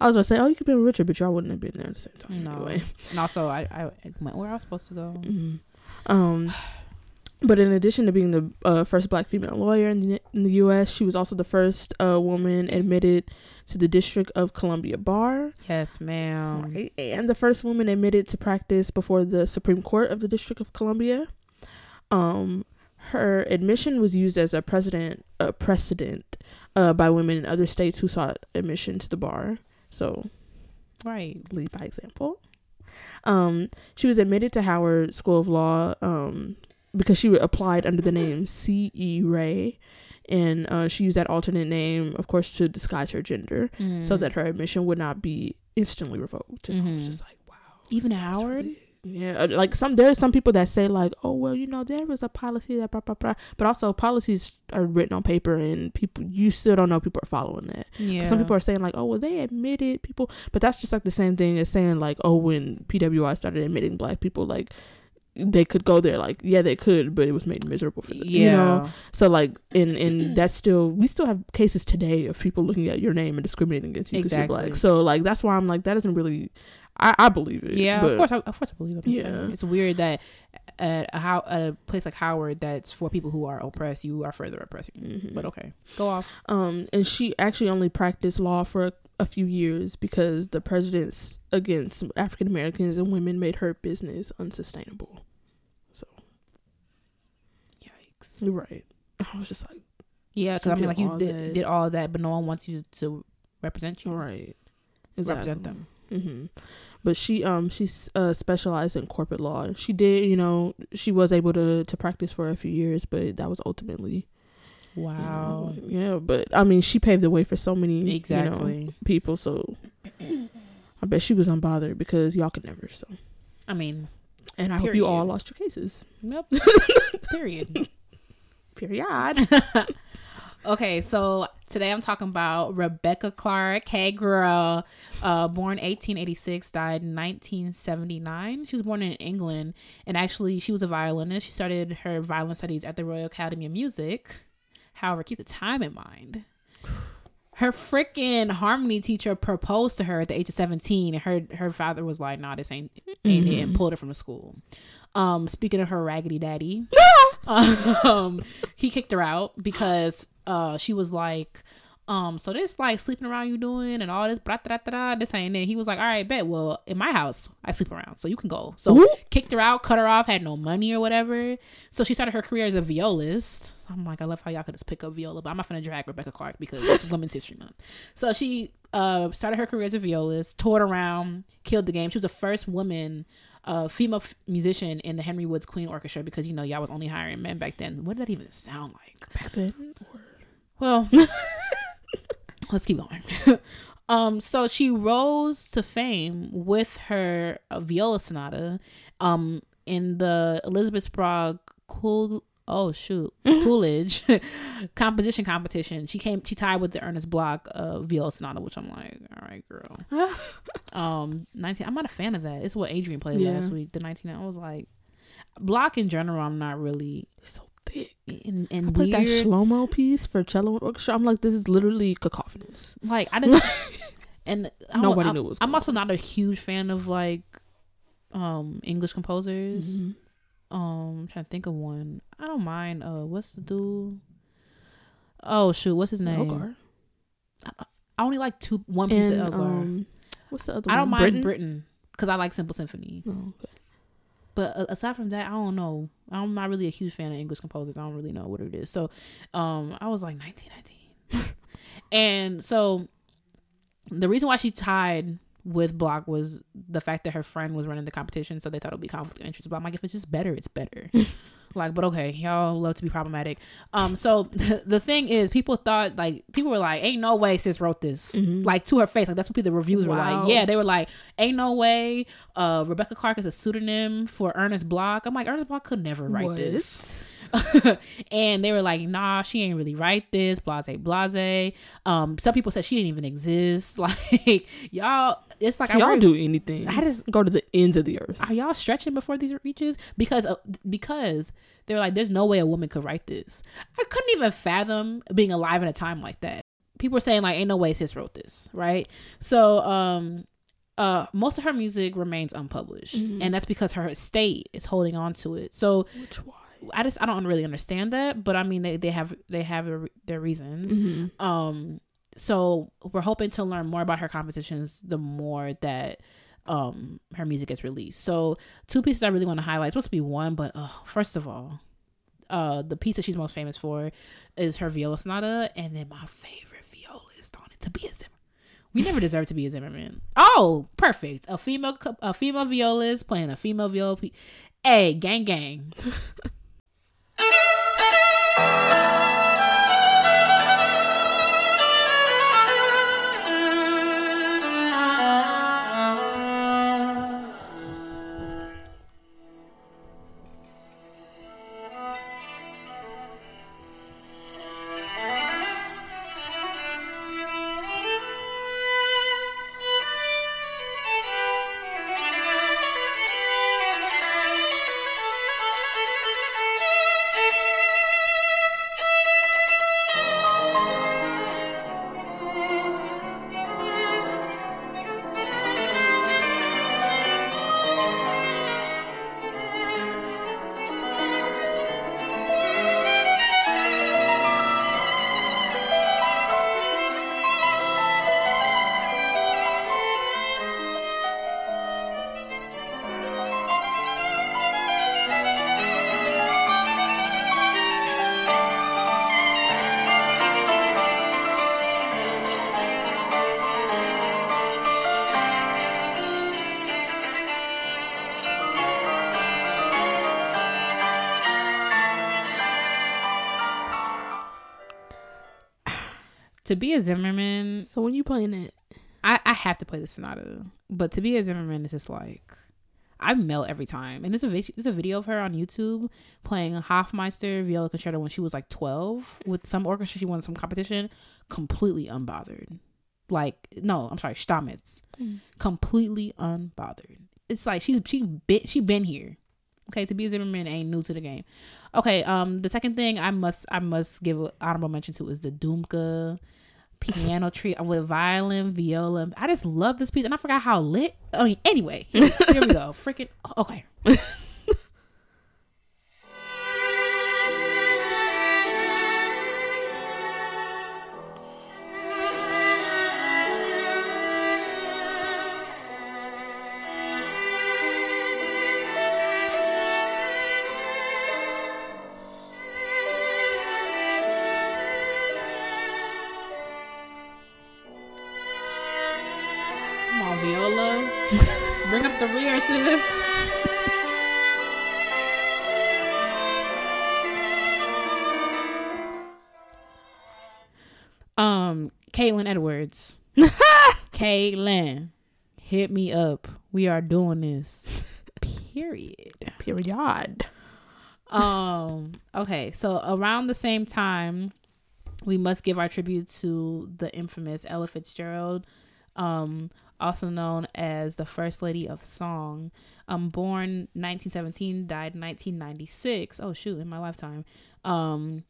I was gonna say, oh, you could be with Richard, but y'all wouldn't have been there at the same time No. anyway. And also, I, I went where I was supposed to go. Mhm. Um, but in addition to being the uh, first black female lawyer in the, in the U.S., she was also the first uh, woman admitted to the District of Columbia Bar, Yes, ma'am. right? and the first woman admitted to practice before the Supreme Court of the District of Columbia. Um, her admission was used as a precedent, a precedent uh, by women in other states who sought admission to the bar. So Right. lead by example. Um, she was admitted to Howard School of Law um, because she applied under the name C. E. Ray, and uh, she used that alternate name, of course, to disguise her gender, so Mm. that her admission would not be instantly revoked. And I was Mhm. just like, wow, even Howard. really- yeah, uh, like some there are some people that say like, oh well, you know, there was a policy that blah blah blah, but also policies are written on paper and people you still don't know people are following that. Yeah. Some people are saying like, oh well, they admitted people, but that's just like the same thing as saying like, oh, when PWI started admitting black people, like they could go there, like yeah, they could, but it was made miserable for them. Yeah. You know, so like, and and that's still we still have cases today of people looking at your name and discriminating against you because you're black. So like that's why I'm like that doesn't really, I I believe it. Yeah, of course, I, of course, I believe it. Yeah. saying. it's weird that at a, how, at a place like Howard, that's for people who are oppressed, you are further oppressing. Mhm. But okay, go off. Um, and she actually only practiced law for a, a few years because the prejudice against African Americans and women made her business unsustainable. So, yikes. You're right. I was just like, Yeah, because I mean, like you did, did all that, but no one wants you to represent you. right, Represent them. Hmm But she um she's uh specialized in corporate law. She did you know she was able to to practice for a few years, but that was ultimately you know, Wow. yeah. But I mean, she paved the way for so many you know, Exactly. people. So I bet she was unbothered because y'all could never. So I mean, and I hope you all lost your cases. nope. Period. Period. Okay, so today I'm talking about Rebecca Clarke. Hey, girl. Uh, born 1886, died 1979. She was born in England, and actually, she was a violinist. She started her violin studies at the Royal Academy of Music. However, keep the time in mind. Her freaking harmony teacher proposed to her at the age of 17, and her her father was like, "Nah, this ain't ain't it," and pulled her from the school. Um, speaking of her raggedy daddy, um, he kicked her out because uh she was like, um, so this like sleeping around you doing and all this blah, blah, blah, this ain't it. He was like, all right, bet. Well, in my house, I sleep around, so you can go. So Ooh. kicked her out, cut her off, had no money or whatever. So she started her career as a violist. I'm like, I love how y'all could just pick up viola, but I'm not gonna drag Rebecca Clarke because it's Women's History Month. So she uh started her career as a violist, toured around, killed the game. She was the first woman uh, female f- musician in the Henry Woods Queen Orchestra because you know y'all was only hiring men back then. What did that even sound like? Back then. Well, let's keep going. um, so she rose to fame with her uh, viola sonata, um, in the Elizabeth Sprague Cool. Oh shoot, Coolidge composition competition. She came. She tied with the Ernest Bloch uh, viola sonata, which I'm like, all right, girl. um, nineteen. I'm not a fan of that. It's what Adrian played Yeah. last week. The nineteen. I was like, Bloch in general. I'm not really So thick. in and I put weird. that Schelomo piece for cello and orchestra. I'm like, this is literally cacophonous. Like I just and I'm, Nobody I'm, knew what was I'm also not a huge fan of like um English composers. Mhm. Um, I'm trying to think of one. I don't mind. Uh, what's the dude? Oh shoot, what's his name? Elgar. I only like two one piece And, of Elgar. um, what's the other I don't one? mind Britten because I like Simple Symphony. Oh, okay. But aside from that, I don't know. I'm not really a huge fan of English composers. I don't really know what it is. So, um, I was like 1919, and so the reason why she tied with Bloch was the fact that her friend was running the competition, so they thought it would be conflict of interest. But I'm like, if it's just better, it's better. Like, but okay, y'all love to be problematic. Um, so the thing is, people thought like people were like, "Ain't no way sis wrote this," like to her face. Like that's what people, the reviews were like. Yeah, they were like, "Ain't no way." Uh, Rebecca Clarke is a pseudonym for Ernest Bloch. I'm like, Ernest Bloch could never write What? this. and they were like, "Nah, she ain't really write this." Blase, blase. Um, some people said she didn't even exist. Like y'all, it's like I Y'all worry- do anything. I just go to the ends of the earth. are y'all stretching before these reaches? Because uh, because they were like, there's no way a woman could write this. I couldn't even fathom being alive in a time like that. People were saying like, ain't no way sis wrote this, right? So um, uh, most of her music remains unpublished, and that's because her estate is holding on to it. So? I just I don't really understand that, but I mean they they have they have their, their reasons. Mm-hmm. Um, so we're hoping to learn more about her competitions the more that um her music gets released. So two pieces I really want to highlight. It's supposed to be one, but uh, first of all, uh, the piece that she's most famous for is her viola sonata, and then my favorite violist on it Tabea Zimmer. We never deserve Tabea Zimmermann. Oh, perfect! A female, a female violist playing a female viola. Pe- hey, gang, gang. Tabea Zimmermann, So when you playing it, I, I have to play the sonata, but Tabea Zimmermann is just like I melt every time. And there's a there's a video of her on YouTube playing a Hoffmeister viola concerto when she was like 12 with some orchestra she won some competition, completely unbothered. Like no, I'm sorry, Stamitz, Mm. completely unbothered. It's like she's she been she been here. Okay, Tabea Zimmermann ain't new to the game. Okay, um, the second thing I must I must give honorable mention to is the Dumka piano trio with violin, viola. I just love this piece, and I forgot how lit. I mean, anyway, here, here we go. Freaking okay. Edwards. Caitlin, hit me up. We are doing this. Period. period. Um. Okay. So around the same time, we must give our tribute to the infamous Ella Fitzgerald, um, also known as the First Lady of Song. Um, born 1917, died 1996. Oh shoot, in my lifetime. Um,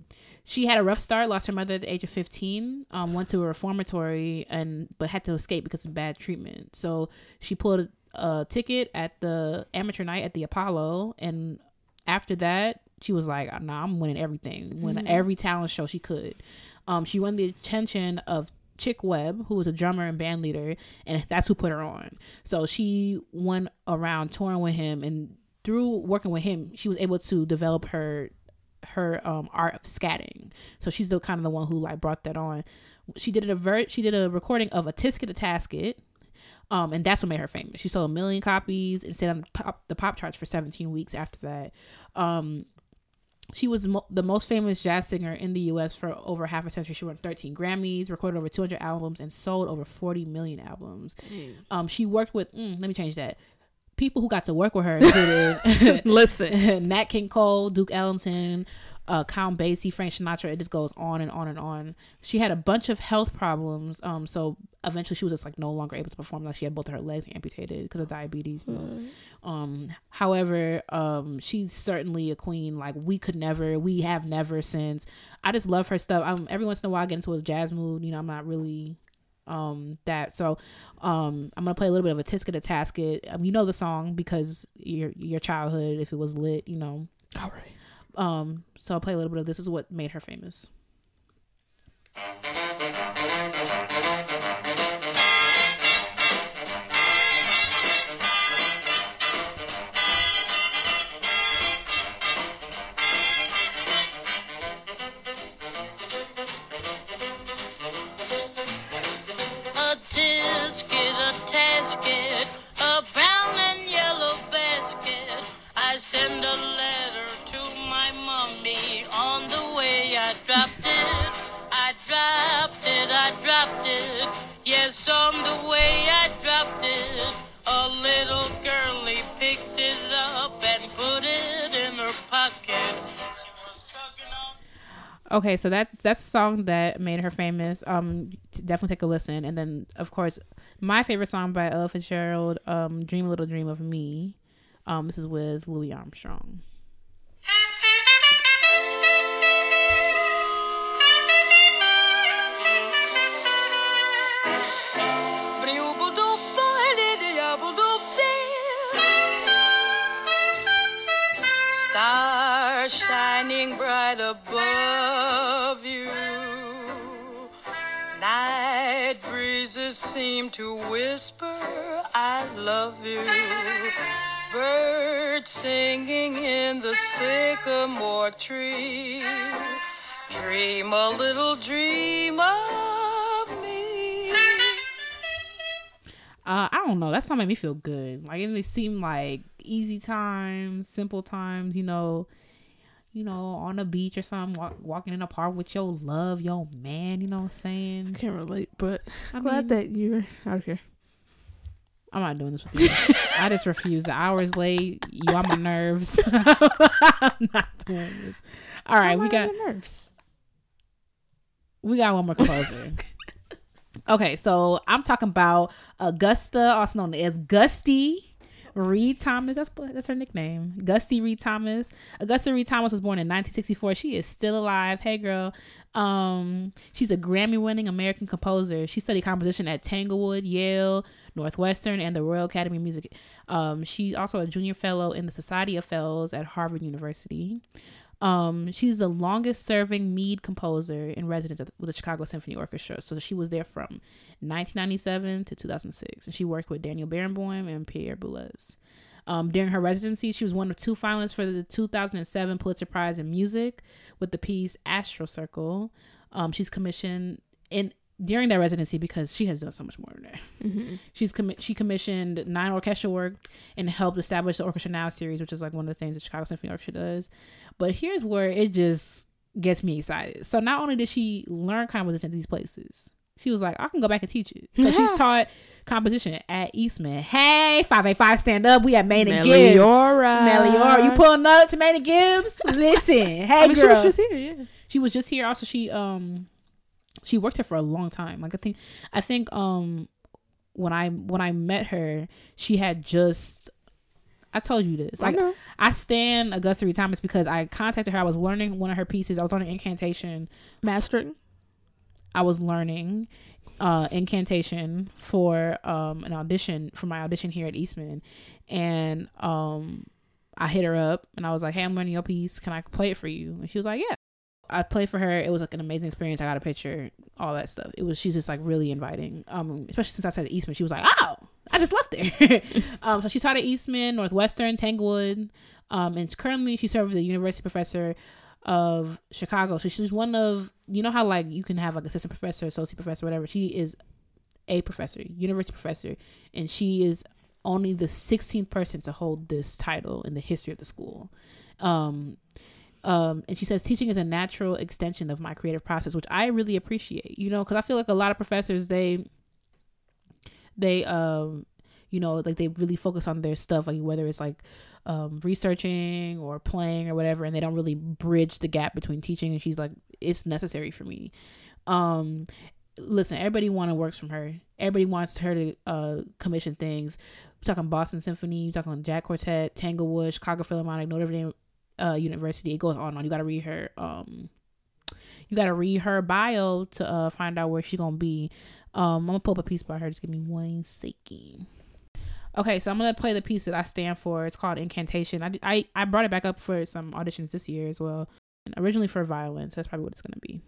she had a rough start. Lost her mother at the age of 15. Um, went to a reformatory and but had to escape because of bad treatment. So she pulled a ticket at the amateur night at the Apollo, and after that, she was like, "Nah, I'm winning everything. Win every talent show she could." Um, she won the attention of Chick Webb, who was a drummer and band leader, and that's who put her on. So she went around touring with him, and through working with him, she was able to develop her her um art of scatting. So she's the kind of the one who like brought that on. She did a ver- she did a recording of a Tisket a Tasket. Um, and that's what made her famous. She sold a million copies and stayed on the pop, the pop charts for 17 weeks after that. Um, she was mo- the most famous jazz singer in the U.S. for over half a century. She won 13 Grammys, recorded over 200 albums, and sold over 40 million albums. Um, she worked with. Mm, let me change that. People who got to work with her included Listen. Nat King Cole, Duke Ellington, uh, Count Basie, Frank Sinatra. It just goes on and on and on. She had a bunch of health problems. Um, so eventually she was just like no longer able to perform. Like she had both of her legs amputated because of diabetes. know. Um, however, um, she's certainly a queen. Like we could never, we have never since. I just love her stuff. Um, every once in a while I get into a jazz mood. You know, I'm not really um that. So um i'm gonna play a little bit of a tisket a tasket um, you know the song because your your childhood if it was lit you know. All right. um so i'll play a little bit of this is what made her famous On the way I dropped it. A little girlie picked it up and put it in her pocket. Okay so that that's a song that made her famous um definitely take a listen and then of course my favorite song by ella fitzgerald um dream a little dream of me um this is with louis armstrong Star shining bright above you. Night breezes seem to whisper, I love you. Birds singing in the sycamore tree. Dream a little dream of me. Uh, I don't know. That song made me feel good. Like it seemed like easy times, simple times. You know, you know, on the beach or something, walk, walking in a park with your love, your man. You know what I'm saying? I can't relate, but I'm glad mean- that you're out here. I'm not doing this with you. I just refuse. The hours late, you on my nerves. I'm not doing this. All right, we got nerves. we got one more composer. okay, so I'm talking about Augusta, also known as Gusty Read Thomas. That's that's her nickname. Gusty Read Thomas. Augusta Read Thomas was born in 1964. She is still alive. Hey girl. Um, she's a Grammy-winning American composer. She studied composition at Tanglewood, Yale, Northwestern, and the Royal Academy of Music. Um, she's also a junior fellow in the Society of Fellows at Harvard University. Um, she's the longest serving Mead composer in residence at- with the Chicago Symphony Orchestra. So she was there from 1997 to 2006. And she worked with Daniel Barenboim and Pierre Boulez. Um, during her residency, she was one of two finalists for the 2007 Pulitzer Prize in Music with the piece Astral Canticle. Um, she's commissioned in during that residency because she has done so much more than that. She's commi- she commissioned nine orchestral work and helped establish the Orchestra Now series, which is like one of the things the Chicago Symphony Orchestra does. But here's where it just gets me excited. So not only did she learn composition at these places, she was like, I can go back and teach it. So she's taught composition at Eastman. Hey, 585 stand up. We at Main and Gibbs. Meliora. You pulling up to Main and Gibbs? Listen, hey I mean, she was just here, yeah. She was just here. Also, she um she worked here for a long time. Like I think I think um when I when I met her, she had just I told you this. I Like know. I stand Augusta Read Thomas because I contacted her. I was learning one of her pieces. I was learning incantation. Mastering. I was learning uh incantation for um an audition for my audition here at Eastman and um I hit her up and I was like, "Hey, I'm learning your piece. Can I play it for you?" And she was like, "Yeah." I played for her. It was like an amazing experience. I got a picture, all that stuff. It was she's just like really inviting. Um, especially since I said Eastman, she was like, "Oh, I just left there." um, so she taught at Eastman, Northwestern, Tanglewood, um, and currently she serves as a university professor of Chicago. So she's one of you know how like you can have like assistant professor, associate professor, whatever. She is a professor, university professor, and she is only the 16th person to hold this title in the history of the school. Um, Um, and she says teaching is a natural extension of my creative process, which I really appreciate. You know, because I feel like a lot of professors they they um you know like they really focus on their stuff like whether it's like um researching or playing or whatever and they don't really bridge the gap between teaching and she's like it's necessary for me um listen everybody want to works from her everybody wants her to uh commission things we're talking boston symphony we're talking jack quartet tanglewood chicago philharmonic notre dame uh university it goes on and on. You got to read her um you got to read her bio to uh find out where she's gonna be. Um i'm gonna pull up a piece by her just give me one second. Okay so i'm gonna play the piece that i stand for. It's called incantation. I i, I brought it back up for some auditions this year as well. And originally for violin so that's probably what it's gonna be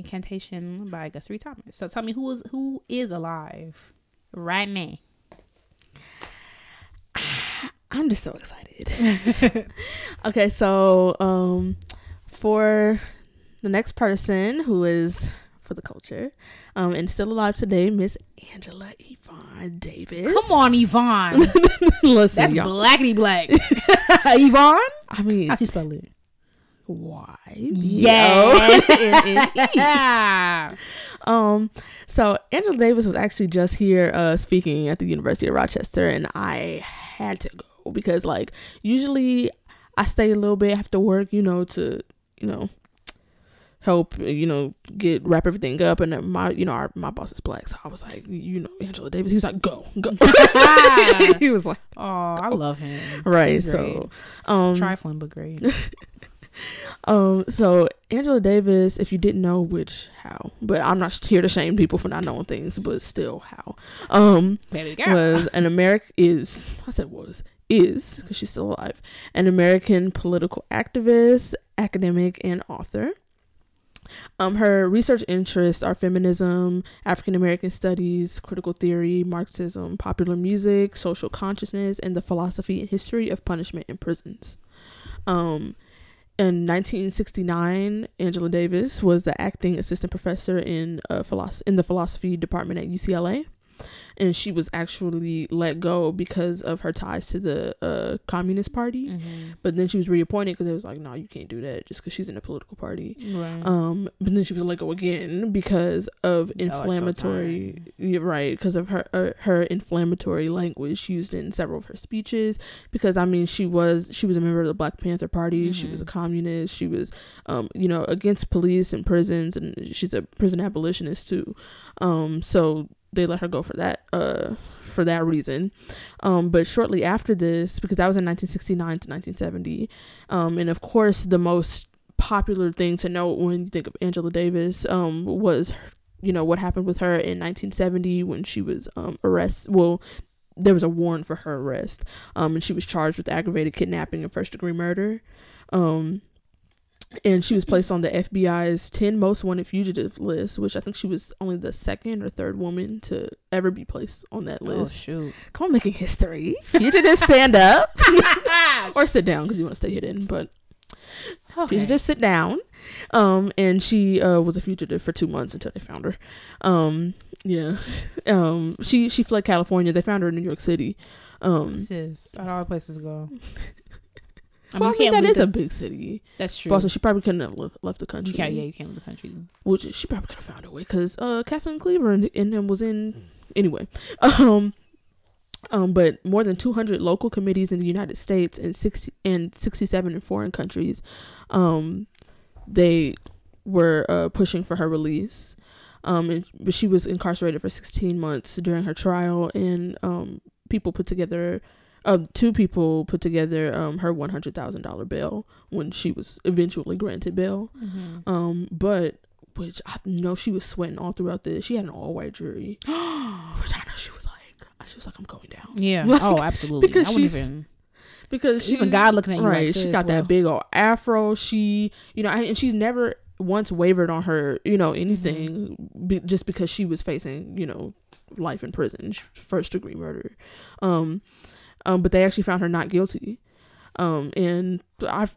Incantation by Guthrie Thomas. So tell me who is who is alive right now? I'm just so excited. okay, so um for the next person who is for the culture, um, and still alive today, Miss Angela Yvonne Davis. Come on, Yvonne. Listen, That's y'all. blackity black. Yvonne? I mean, How she spell it? Why? Yeah. Um, so Angela Davis was actually just here uh speaking at the University of Rochester and I had to go because like usually I stay a little bit after work, you know, to, you know, help, you know, get wrap everything up and my you know, our my boss is black, so I was like, you know, Angela Davis, he was like, Go, go He was like Oh, I love him. right, so um trifling but great. Um, so Angela Davis, if you didn't know, which how, but I'm not here to shame people for not knowing things, but still how. Um, Baby girl. was an American is I said was is because she's still alive, an American political activist, academic, and author. Um, her research interests are feminism, African American studies, critical theory, Marxism, popular music, social consciousness, and the philosophy and history of punishment in prisons. Um, in 1969, Angela Davis was the acting assistant professor in uh, philosophy in the philosophy department at UCLA, and she was actually let go because of her ties to the uh, Communist Party. Mhm. But then she was reappointed because it was like, no, you can't do that just because she's in a political party. Right. Um, but then she was let go again because of Y'all inflammatory, yeah, right? Because of her uh, her inflammatory language used in several of her speeches. Because I mean, she was she was a member of the Black Panther Party. She was a Mhm. communist. She was, um, you know, against police and prisons, and she's a prison abolitionist too. Um, so they let her go for that. Uh, for that reason. Um, but shortly after this, because that was in 1969 to 1970, um, and of course the most popular thing to note when you think of Angela Davis um, was, you know, what happened with her in 1970 when she was um, arrested. Well, there was a warrant for her arrest, um, and she was charged with aggravated kidnapping and first degree murder. Um, and she was placed on the FBI's 10 most wanted fugitive list, which I think she was only the second or third woman to ever be placed on that list. oh shoot. Come on, making history. Fugitive, stand up or sit down because you want to stay hidden. But Okay. fugitive, sit down. Um, and she uh was a fugitive for two months until they found her. Um, yeah. Um, she she fled California. They found her in New York City. Um, Sis, out of all places to go. I well, I mean, that is the- a big city. That's true. But also, she probably couldn't have left, left the country. can't. Yeah, you can't leave the country. which she probably could have found a way because uh Kathleen Cleaver and, and him was in anyway. Um Um, but more than 200 local committees in the United States and 60 and 67 in foreign countries, um, they were uh, pushing for her release. Um, and, but she was incarcerated for 16 months during her trial, and um, people put together, uh, two people put together um, her $100,000 bail when she was eventually granted bail. Mm-hmm. Um, but which I know she was sweating all throughout this. She had an all white jury, which I know she was like, she was like, I'm going down Yeah. Like, oh, absolutely. because I wouldn't she's- even. because she Even God looking at you like, right. she got well." that big old afro. She, you know, and she's never once wavered on her, you know, anything be, just because she was facing, you know, life in prison, first degree murder. Um, um, but they actually found her not guilty. Um, and I've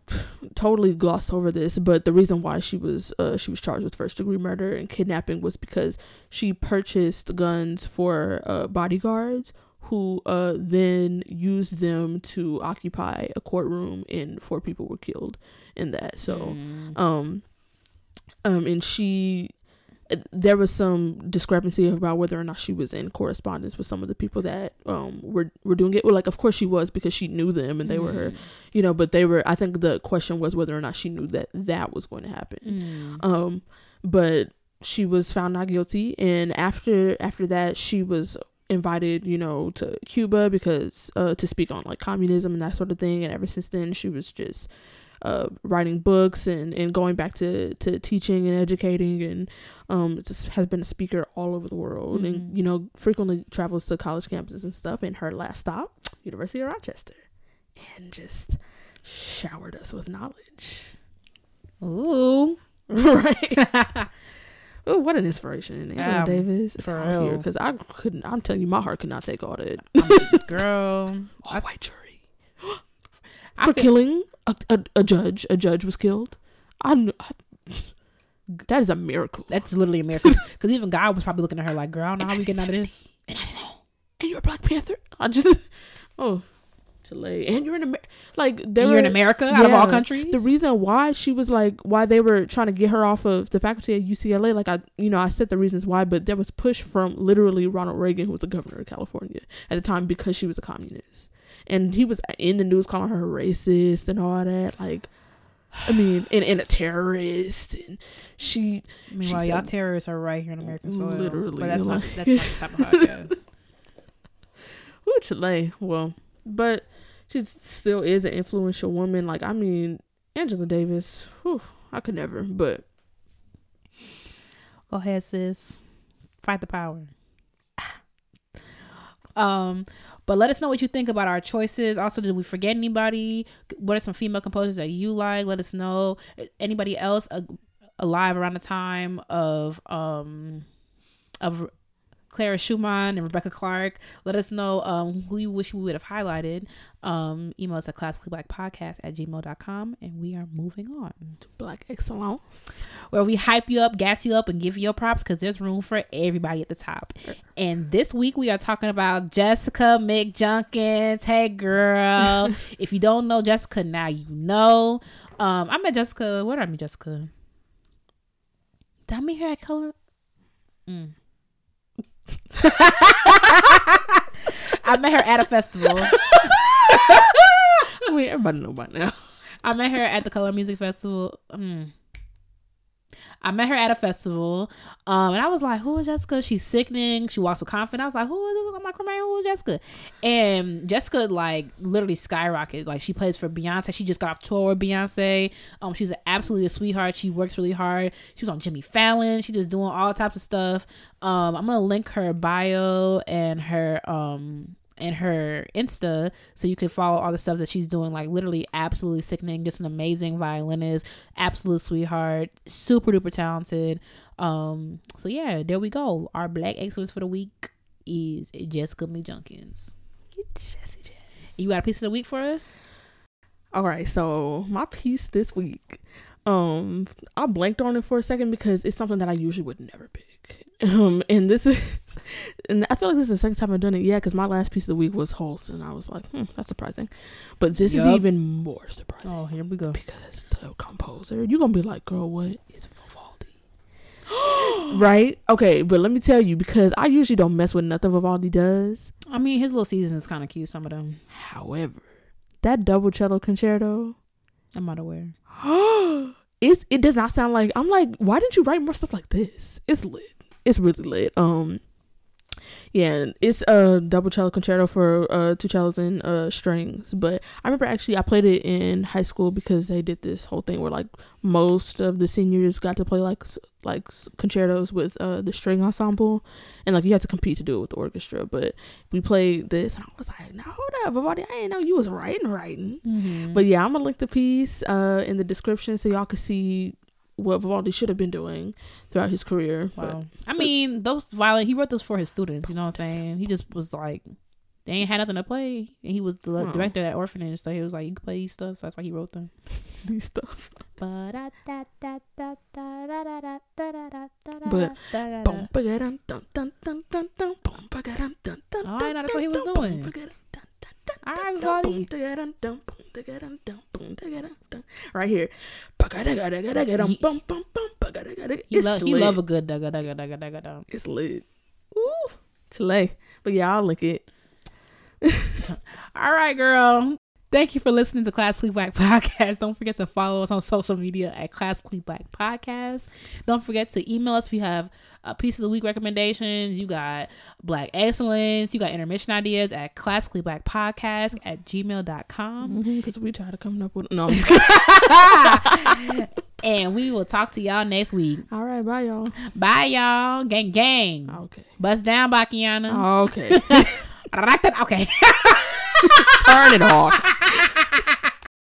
totally glossed over this, but the reason why she was uh, she was charged with first degree murder and kidnapping was because she purchased guns for uh, bodyguards who uh, then used them to occupy a courtroom, and four people were killed in that. So, Mm. um, um, and she there was some discrepancy about whether or not she was in correspondence with some of the people that um were were doing it. Well, like of course she was because she knew them and they were her, Mm. you know. But they were. I think the question was whether or not she knew that that was going to happen. Mm. Um, but she was found not guilty, and after after that, she was invited, you know, to Cuba because uh to speak on like communism and that sort of thing. And ever since then, she was just uh writing books and and going back to to teaching and educating and um just has been a speaker all over the world Mhm. and you know frequently travels to college campuses and stuff and her last stop university of rochester and just showered us with knowledge Ooh. right Oh, what an inspiration, Angela Um, Davis for out here real. because I couldn't. I'm telling you, my heart could not take all that. Girl. All white jury I for feel- killing a, a, a judge. A judge was killed. I, I that is a miracle. That's literally a miracle. Because even God was probably looking at her like, girl, I don't know how we getting out of this. and you're a Black Panther. I just oh, Chile, and you're in America. Like they You're were in America out of all countries. The reason why she was like why they were trying to get her off of the faculty at UCLA, like I you know, I said the reasons why, but there was push from literally Ronald Reagan, who was the governor of California at the time because she was a communist. And he was in the news calling her racist and all that. Like I mean, and, and a terrorist and she Meanwhile, she y'all said- terrorists are right here in American soil. Literally, But that's not, that's not the type of podcast. Ooh, Chile. Well, but she still is an influential woman. Like, I mean, Angela Davis. Whew, I could never. But Go ahead, sis. Fight the power. Um, but let us know what you think about our choices. Also, did we forget anybody? What are some female composers that you like? Let us know. Anybody else uh, alive around the time of um of Clara Schumann and Rebecca Clarke. Let us know um, who you wish we would have highlighted. Um, email us at classicallyblackpodcast at gmail.com and we are moving on to Black Excellence. where we hype you up, gas you up, and give you your props because there's room for everybody at the top. And this week we are talking about Jessica McJunkins. Hey, girl. if you don't know Jessica, now you know. Um, I met Jessica. Where did I meet Jessica? Did I meet her at Color? Mm. I met her at a festival. I mean, everybody know by now. I met her at the Color Music Festival. Mm. I met her at a festival, um, and I was like, "Who is Jessica? She's sickening. She walks with confidence." I was like, "Who is this?" I'm like, "Man, who is Jessica?" And Jessica like literally skyrocketed. Like she plays for Beyonce. She just got off tour with Beyonce. Um, she's absolutely a sweetheart. She works really hard. She was on Jimmy Fallon. She's just doing all types of stuff. Um, I'm gonna link her bio and her um and her Insta so you can follow all the stuff that she's doing. Like literally absolutely sickening. Just an amazing violinist, absolute sweetheart, super duper talented. Um, so yeah, there we go. Our black excellence for the week is Jessica McJunkins. Jesse J. You got a piece of the week for us? All right, so my piece this week, um, I blanked on it for a second because it's something that I usually would never pick. Um, and this is, and I feel like this is the second time I've done it. Yeah, because my last piece of the week was Holst, and I was like, hmm, that's surprising. But this is even more surprising Oh, here we go. because it's the composer. You're gonna be like, girl, what is Vivaldi? right? Okay, but let me tell you because I usually don't mess with nothing Vivaldi does. I mean, his little season is kind of cute. Some of them. However, that double cello concerto, I'm not aware. it's it does not sound like I'm like, why didn't you write more stuff like this? It's lit. It's really lit. Um yeah, it's a double cello concerto for uh two cellos and uh strings. But I remember actually I played it in high school because they did this whole thing where like most of the seniors got to play like like concertos with uh the string ensemble, and like you had to compete to do it with the orchestra. But we played this, and I was like, "Now hold up, Vivaldi, I didn't know you was writing, writing." Mm-hmm. But yeah, I'm gonna link the piece uh in the description so y'all can see what Vivaldi should have been doing throughout his career. But Wow. I mean, those violent. He wrote those for his students. You know what I'm saying? He just was like, they ain't had nothing to play, and he was the Wow. director of that orphanage. So he was like, you can play these stuff. So that's why he wrote them. these stuff. But But Oh, I dun, know that's what he dun, was dun, boom, doing. All right, dun, Vivaldi. boom, da-ga-dum, dun, boom, da-ga-dum, dun, boom, da-ga-dum, dun. Right here. It's love lit. love a good dugga dugga dugga dugga dugga. It's lit. Ooh, Chile. But yeah, I'll link it. All right, girl. Thank you for listening to Classically Black Podcast. Don't forget to follow us on social media at Classically Black Podcast. Don't forget to email us if you have a piece of the week recommendations. You got Black Excellence. You got intermission ideas at Classically Black Podcast at gmail.com. Because mm-hmm, we try to come up with. No, I'm just. And we will talk to y'all next week. All right, bye, y'all. Bye, y'all. Gang, gang. Okay. Bust down, Bakiana. Okay. Okay. Turn it off.